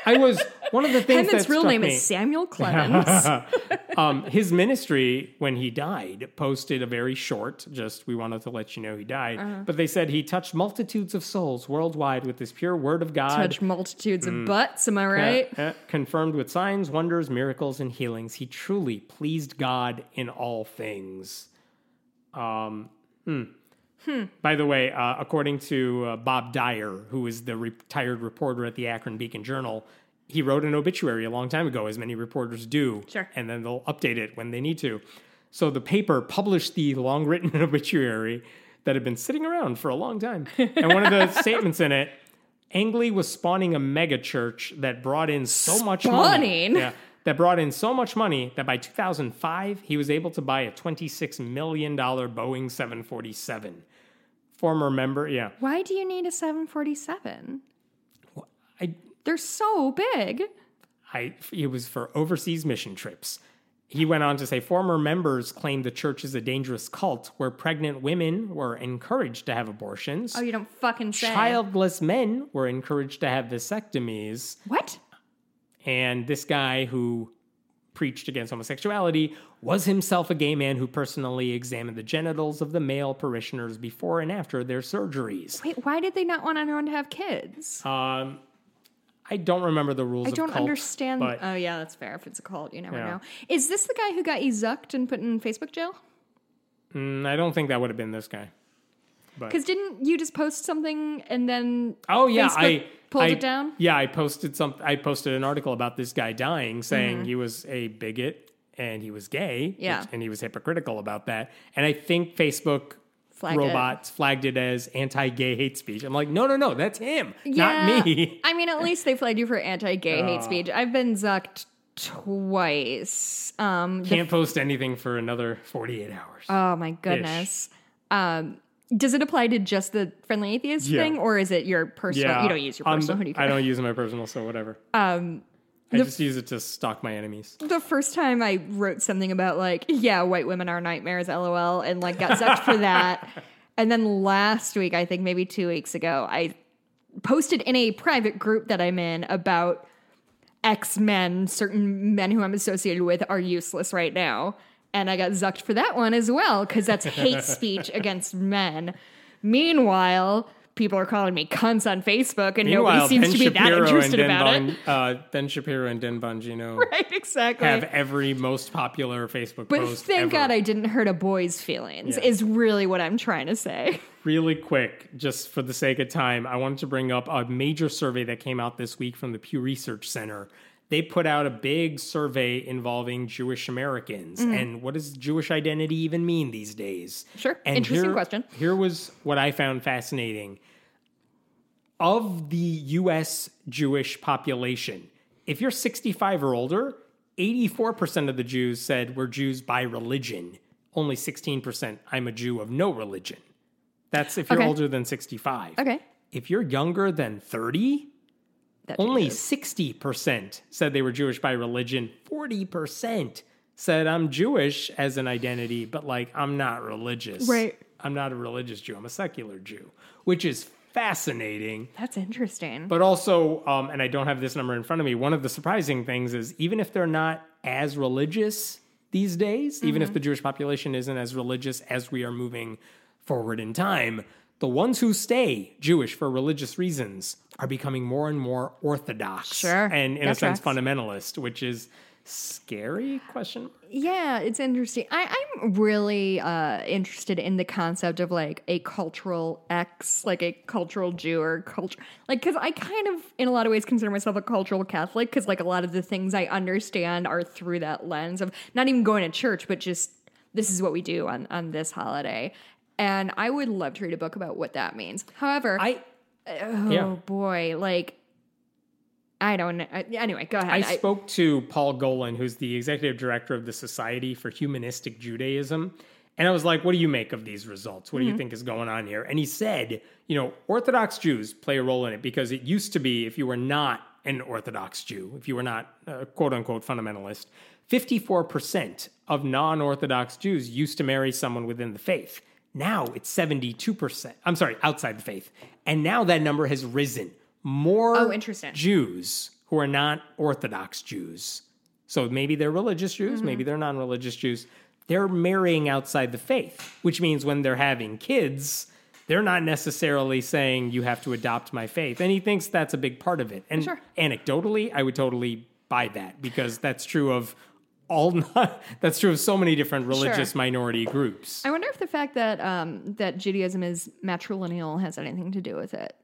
I was one of the things Henman's that real name me- is Samuel Clemens. um, his ministry, when he died, posted a very short, just we wanted to let you know he died. Uh-huh. But they said he touched multitudes of souls worldwide with his pure word of God. Touch multitudes Mm. of butts. Am I right? uh, uh, confirmed with signs, wonders, miracles, and healings. He truly pleased God in all things. Um, hmm. By the way, uh, according to uh, Bob Dyer, who is the retired reporter at the Akron Beacon Journal, he wrote an obituary a long time ago, as many reporters do. Sure. And then they'll update it when they need to. So the paper published the long written obituary that had been sitting around for a long time. And one of the statements in it, Angley was spawning a mega church that brought in so much money. Spawning? Yeah, that brought in so much money that by 2005, he was able to buy a $26 million Boeing 747. Former member, yeah. Why do you need a 747? I, They're so big. I, it was for overseas mission trips. He went on to say former members claim the church is a dangerous cult where pregnant women were encouraged to have abortions. Oh, you don't fucking say. Childless men were encouraged to have vasectomies. What? And this guy who preached against homosexuality was himself a gay man who personally examined the genitals of the male parishioners before and after their surgeries. Wait, why did they not want anyone to have kids? Um, I don't remember the rules I don't cult, understand. but oh, yeah, that's fair. If it's a cult, you never Yeah. know. Is this the guy who got ezucked and put in Facebook jail? mm, I don't think that would have been this guy. Because didn't you just post something and then Oh yeah, Facebook I pulled I- it down? Yeah, I posted some. I posted an article about this guy dying, saying Mm-hmm. he was a bigot and he was gay. Yeah. which- and he was hypocritical about that. And I think Facebook Flagged it. robots flagged it as anti-gay hate speech. I'm like, no, no, no, that's him, Yeah. not me. I mean, at least they flagged you for anti-gay Uh. hate speech. I've been zucked twice. Um, Can't post anything for another 48 hours. oh my goodness. Um, does it apply to just the friendly atheist Yeah. thing, or is it your personal? you don't use your personal. do you I don't use my personal, so whatever. Um, I just use it to stalk my enemies. the first time I wrote something about like, yeah, white women are nightmares, lol, and like got zucked for that. And then last week, I think maybe two weeks ago, I posted in a private group that I'm in about X men, certain men who I'm associated with are useless right now. And I got zucked for that one as well, because that's hate speech against men. Meanwhile, people are calling me cunts on Facebook, and nobody seems Ben to be that Shapiro and interested about it. Uh, ben Shapiro and Dan Bongino Right, exactly. have every most popular Facebook But post thank ever. God I didn't hurt a boy's feelings, Yeah. is really what I'm trying to say. really quick, just for the sake of time, I wanted to bring up a major survey that came out this week from the Pew Research Center. They put out a big survey involving Jewish Americans mm-hmm. and what does Jewish identity even mean these days? Sure. And Interesting here- question. Here was what I found fascinating. Of the US Jewish population, if you're 65 or older, 84% of the Jews said we're Jews by religion. Only 16% I'm a Jew of no religion. That's if you're Okay. older than 65. Okay. If you're younger than 30, That only changes. 60% said they were Jewish by religion. 40% said I'm Jewish as an identity, but like I'm not religious. Right. I'm not a religious Jew. I'm a secular Jew, which is fascinating. That's interesting. But also, um, and I don't have this number in front of me, one of the surprising things is even if they're not as religious these days, even if the Jewish population isn't as religious as we are moving forward in time, the ones who stay Jewish for religious reasons are becoming more and more orthodox Sure. and in That a sense tracks. fundamentalist, which is scary question. Yeah, it's interesting. I, I'm really uh, interested in the concept of like a cultural X, like a cultural Jew or culture, like because I kind of, in a lot of ways, consider myself a cultural Catholic because like a lot of the things I understand are through that lens of not even going to church, but just this is what we do on on this holiday. And I would love to read a book about what that means. However, I oh yeah. boy, like I don't know. Uh, anyway, go ahead. I spoke to Paul Golin, who's the executive director of the Society for Humanistic Judaism. And I was like, what do you make of these results? What do you mm-hmm. think is going on here? And he said, you know, Orthodox Jews play a role in it because it used to be if you were not an Orthodox Jew, if you were not a quote unquote fundamentalist, 54% of non Orthodox Jews used to marry someone within the faith. Now it's 72%. I'm sorry, outside the faith. And now that number has risen. More Oh, interesting. Jews who are not Orthodox Jews. So maybe they're religious Jews, mm-hmm. maybe they're non religious Jews. They're marrying outside the faith, which means when they're having kids, they're not necessarily saying you have to adopt my faith. And he thinks that's a big part of it. And Sure. anecdotally, I would totally buy that because that's true of all not, that's true of so many different religious Sure. minority groups. I wonder if the fact that um, that Judaism is matrilineal has anything to do with it.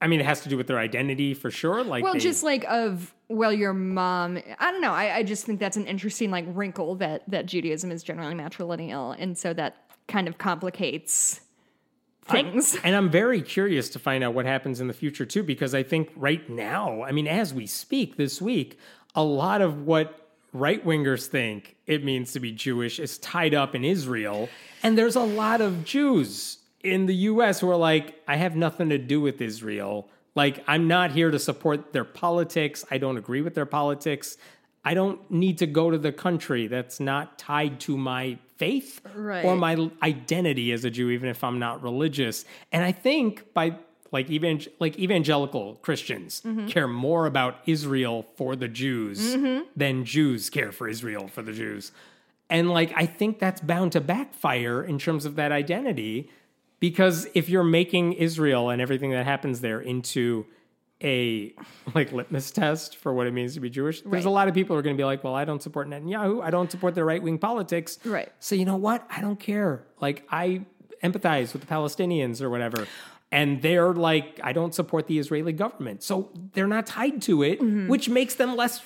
I mean, it has to do with their identity for sure. Like, Well, they- just like of well, your mom. I don't know. I, I just think that's an interesting like wrinkle that that Judaism is generally matrilineal, and so that kind of complicates things. And I'm very curious to find out what happens in the future too, because I think right now, I mean, as we speak this week, a lot of what right wingers think it means to be Jewish is tied up in Israel. And there's a lot of Jews in the US who are like, I have nothing to do with Israel. Like, I'm not here to support their politics. I don't agree with their politics. I don't need to go to the country that's not tied to my faith or my identity as a Jew, even if I'm not religious. And I think by like even like evangelical Christians mm-hmm. care more about Israel for the Jews mm-hmm. than Jews care for Israel for the Jews. And like I think that's bound to backfire in terms of that identity because if you're making Israel and everything that happens there into a like litmus test for what it means to be Jewish. There's a lot of people who are going to be like, "Well, I don't support Netanyahu. I don't support their right wing politics." Right. So you know what? I don't care. Like I empathize with the Palestinians or whatever. And they're like, I don't support the Israeli government. So they're not tied to it, Mm-hmm. which makes them less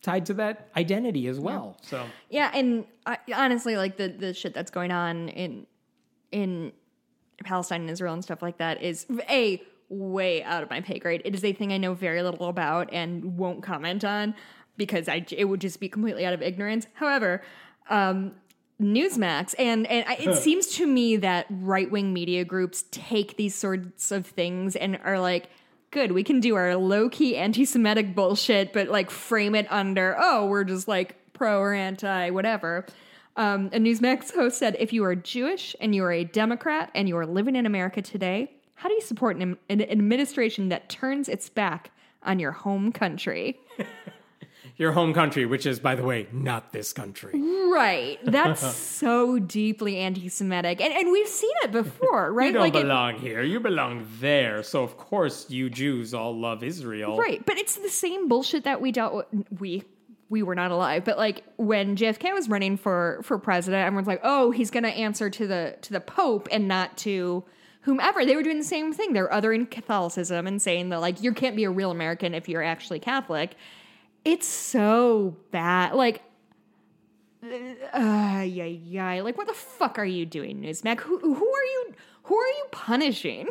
tied to that identity as well. So Yeah, and I, honestly, like the the shit that's going on in in Palestine and Israel and stuff like that is a way out of my pay grade. It is a thing I know very little about and won't comment on because I it would just be completely out of ignorance. However, um, Newsmax and and I, it seems to me that right wing media groups take these sorts of things and are like. Good, we can do our low key anti Semitic bullshit, but like frame it under, oh, we're just like pro or anti, whatever. Um, a Newsmax host said, if you are Jewish and you are a Democrat and you are living in America today, how do you support an, an administration that turns its back on your home country? your home country, which is, by the way, not this country. Right. That's so deeply anti Semitic. And, and we've seen it before, right? You don't like it- belong here. You belong there. So of course you Jews all love Israel. Right, but it's the same bullshit that we dealt with. We, we were not alive, but like when JFK was running for for president, everyone's like, "Oh, he's going to answer to the to the Pope and not to whomever." They were doing the same thing. They're othering Catholicism and saying that like you can't be a real American if you're actually Catholic. It's so bad. Like, uh, yeah, yeah. Like, what the fuck are you doing, Newsmax? Who who are you? Who are you punishing?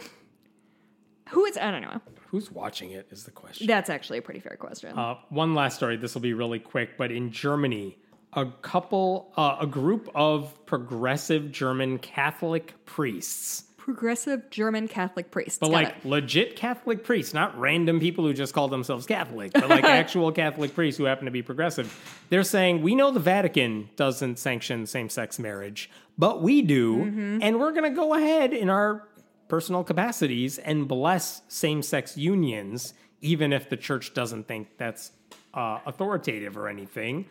Who is? I don't know. Who's watching it is the question. That's actually a pretty fair question. Uh, one last story. This will be really quick, but in Germany, a couple, uh, a group of progressive German Catholic priests, Progressive German Catholic priests. but Got like it. legit Catholic priests, not random people who just call themselves Catholic, but like actual Catholic priests who happen to be progressive. They're saying, we know the Vatican doesn't sanction same sex marriage, but we do. Mm-hmm. And we're going to go ahead in our personal capacities and bless same sex unions, even if the church doesn't think that's uh, authoritative or anything.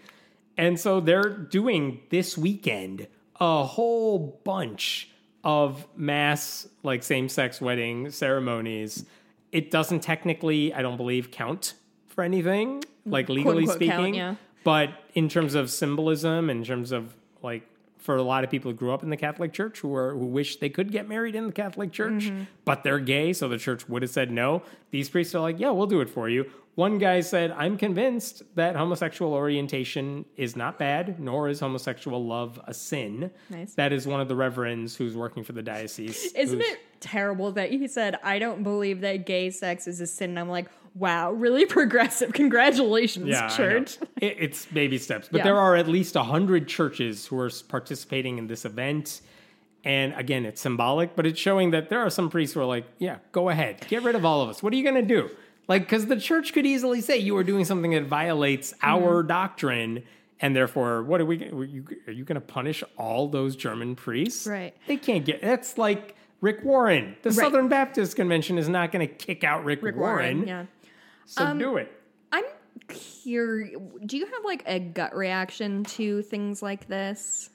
And so they're doing this weekend a whole bunch of mass, like same sex wedding ceremonies. It doesn't technically, I don't believe, count for anything, like legally unquote speaking. count, yeah. But in terms of symbolism, in terms of like for a lot of people who grew up in the Catholic Church who are who wish they could get married in the Catholic Church, Mm-hmm. but they're gay, so the church would have said no. These priests are like, yeah, we'll do it for you. One guy said, I'm convinced that homosexual orientation is not bad, nor is homosexual love a sin. Nice. That is one of the reverends who's working for the diocese. Isn't it terrible that he said, I don't believe that gay sex is a sin? And I'm like, wow, really progressive. Congratulations, Yeah, church. It, it's baby steps, but Yeah. there are at least hundred churches who are participating in this event. And again, it's symbolic, but it's showing that there are some priests who are like, "Yeah, go ahead, get rid of all of us. What are you going to do?" Like, because the church could easily say you are doing something that violates our Mm-hmm. doctrine, and therefore, what are we? Are you, you going to punish all those German priests? Right. They can't get. That's like Rick Warren. The Southern Baptist Convention is not going to kick out Rick, Rick Warren. Warren, yeah. So do it. I'm curious. Do you have like a gut reaction to things like this?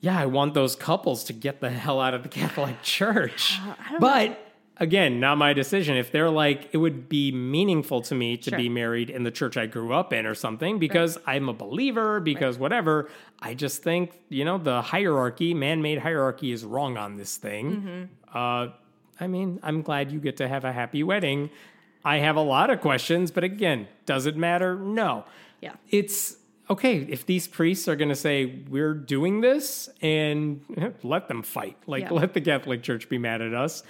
yeah, I want those couples to get the hell out of the Catholic Church. Uh, but again, not my decision. If they're like, it would be meaningful to me to Sure. be married in the church I grew up in or something because I'm a believer, because whatever. I just think, you know, the hierarchy, man made hierarchy is wrong on this thing. Mm-hmm. Uh, I mean, I'm glad you get to have a happy wedding. I have a lot of questions, but again, does it matter? No Yeah. it's okay if these priests are going to say we're doing this and let them fight like Yeah. let the catholic church be mad at us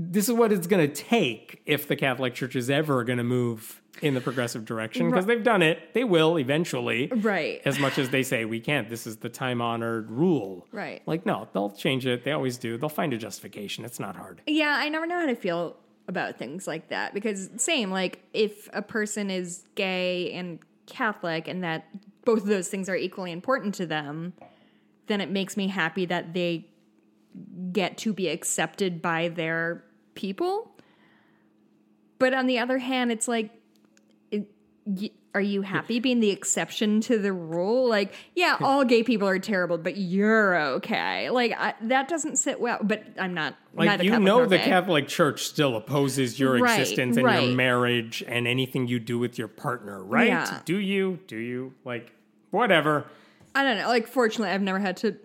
this is what it's going to take if the catholic church is ever going to move in the progressive direction because they've done it. They will eventually. Right. as much as they say we can't. This is the time honored rule. Right. like no they'll change it. They always do. They'll find a justification. It's not hard. Yeah, I never know how to feel about things like that because same like if a person is gay and Catholic and that both of those things are equally important to them, then it makes me happy that they get to be accepted by their people. But on the other hand, it's like it, y- are you happy being the exception to the rule? Like, yeah, all gay people are terrible, but you're okay. Like I, that doesn't sit well. But I'm not. like you Catholic know the gay. catholic church still opposes your Right, existence and right. your marriage and anything you do with your partner right Yeah. do you do you like whatever I don't know. Like, fortunately, I've never had to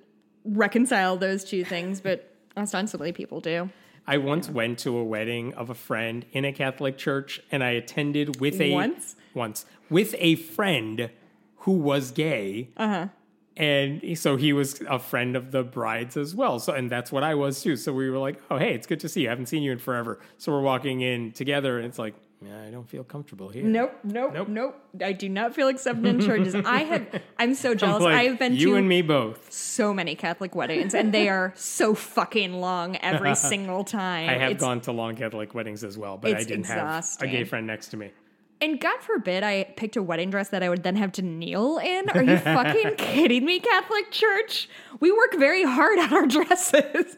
reconcile those two things, but ostensibly people do. I once went to a wedding of a friend in a catholic church and i attended with a Once? once. With a friend who was gay. Uh-huh. and so he was a friend of the bride's as well. So and that's what i was too. So we were like oh hey it's good to see you. I haven't seen you in forever. So we're walking in together and it's like yeah, i don't feel comfortable here Nope, nope, Nope. nope, I do not feel accepted in churches. I have. I'm so I'm jealous. like, I have been you to and me both so many Catholic weddings, and they are so fucking long every single time. I have It's- gone to long Catholic weddings as well, but I didn't have a gay friend next to me. And God forbid I picked a wedding dress that I would then have to kneel in. Are you fucking kidding me, Catholic Church? We work very hard on our dresses.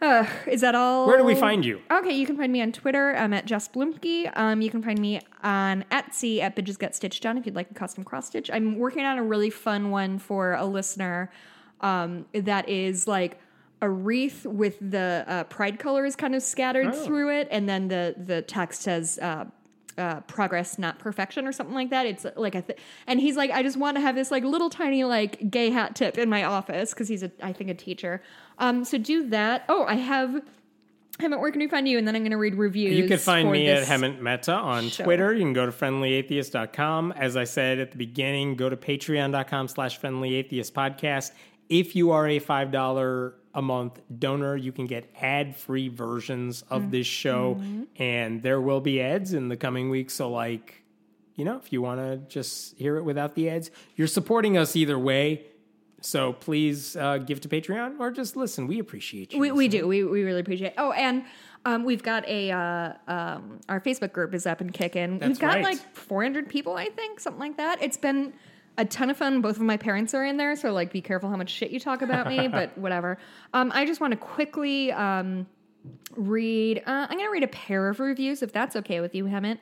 Uh, is that all? Where do we find you? Okay, you can find me on Twitter. I'm at Jess Bluemke. Um, you can find me on Etsy at Bitches Get Stitched On if you'd like a custom cross stitch. I'm working on a really fun one for a listener um, that is like a wreath with the uh, pride colors kind of scattered Oh. through it, and then the the text says uh, uh, progress, not perfection, or something like that. It's like a, th- and he's like, I just want to have this like little tiny like gay hat tip in my office because he's a, I think, a teacher. Um, so do that. Oh, I have. Hemant, where can we find you? And then I'm going to read reviews. You can find me at Hemant Mehta on show. Twitter. You can go to friendlyatheist.com. As I said at the beginning, go to patreon.com slash friendlyatheist podcast. If you are a $5 a month donor, you can get ad free versions of this show. Mm-hmm. And there will be ads in the coming weeks. So, like, you know, if you want to just hear it without the ads, you're supporting us either way. So please uh, give to Patreon or just listen. We appreciate you. We, we do. We, we really appreciate. It. Oh, and um, we've got a uh, um, our Facebook group is up and kicking. That's we've got right. like 400 people, I think, something like that. It's been a ton of fun. Both of my parents are in there, so like, be careful how much shit you talk about me. but whatever. Um, I just want to quickly um, read. Uh, I'm going to read a pair of reviews, if that's okay with you, Hemant.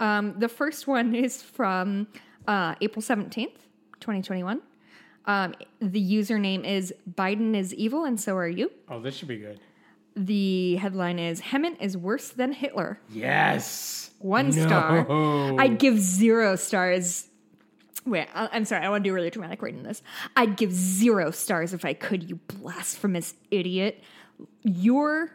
Um, the first one is from uh, April 17th, 2021. Um, the username is Biden is evil and so are you. Oh, this should be good. The headline is Hemant is worse than Hitler. Yes. One No. star. I'd give zero stars. Wait, I'm sorry. I want to do really dramatic reading this. I'd give zero stars if I could, you blasphemous idiot. You're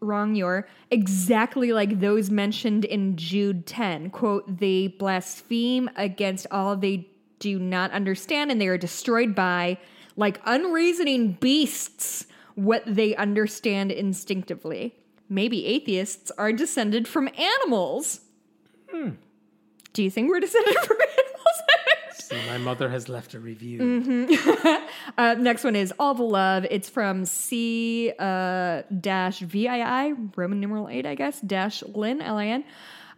wrong, you're exactly like those mentioned in Jude 10. Quote, they blaspheme against all they do not understand, and they are destroyed by, like unreasoning beasts, what they understand instinctively. Maybe atheists are descended from animals. Hmm. Do you think we're descended from So my mother has left a review. Mm-hmm. Uh, next one is All the Love. It's from C uh, dash VII, Roman numeral 8, I guess, dash Lynn, L I N.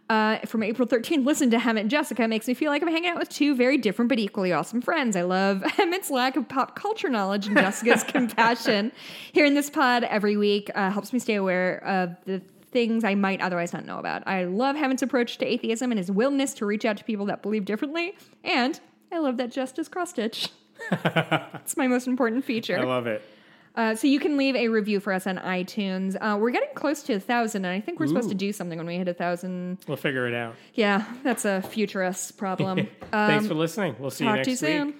Uh, from April 13th, listen to Hemant and Jessica makes me feel like I'm hanging out with two very different but equally awesome friends. I love Hemant's lack of pop culture knowledge and Jessica's compassion. Hearing this pod every week uh, helps me stay aware of the things I might otherwise not know about. I love Hemant's approach to atheism and his willingness to reach out to people that believe differently. And I love that Justice cross stitch. It's my most important feature. I love it. Uh, so you can leave a review for us on iTunes. Uh, we're getting close to a thousand, and I think we're supposed to do something when we hit a thousand. We'll figure it out. Yeah, that's a futurist problem. Thanks Um, for listening. We'll see you next to you week. soon.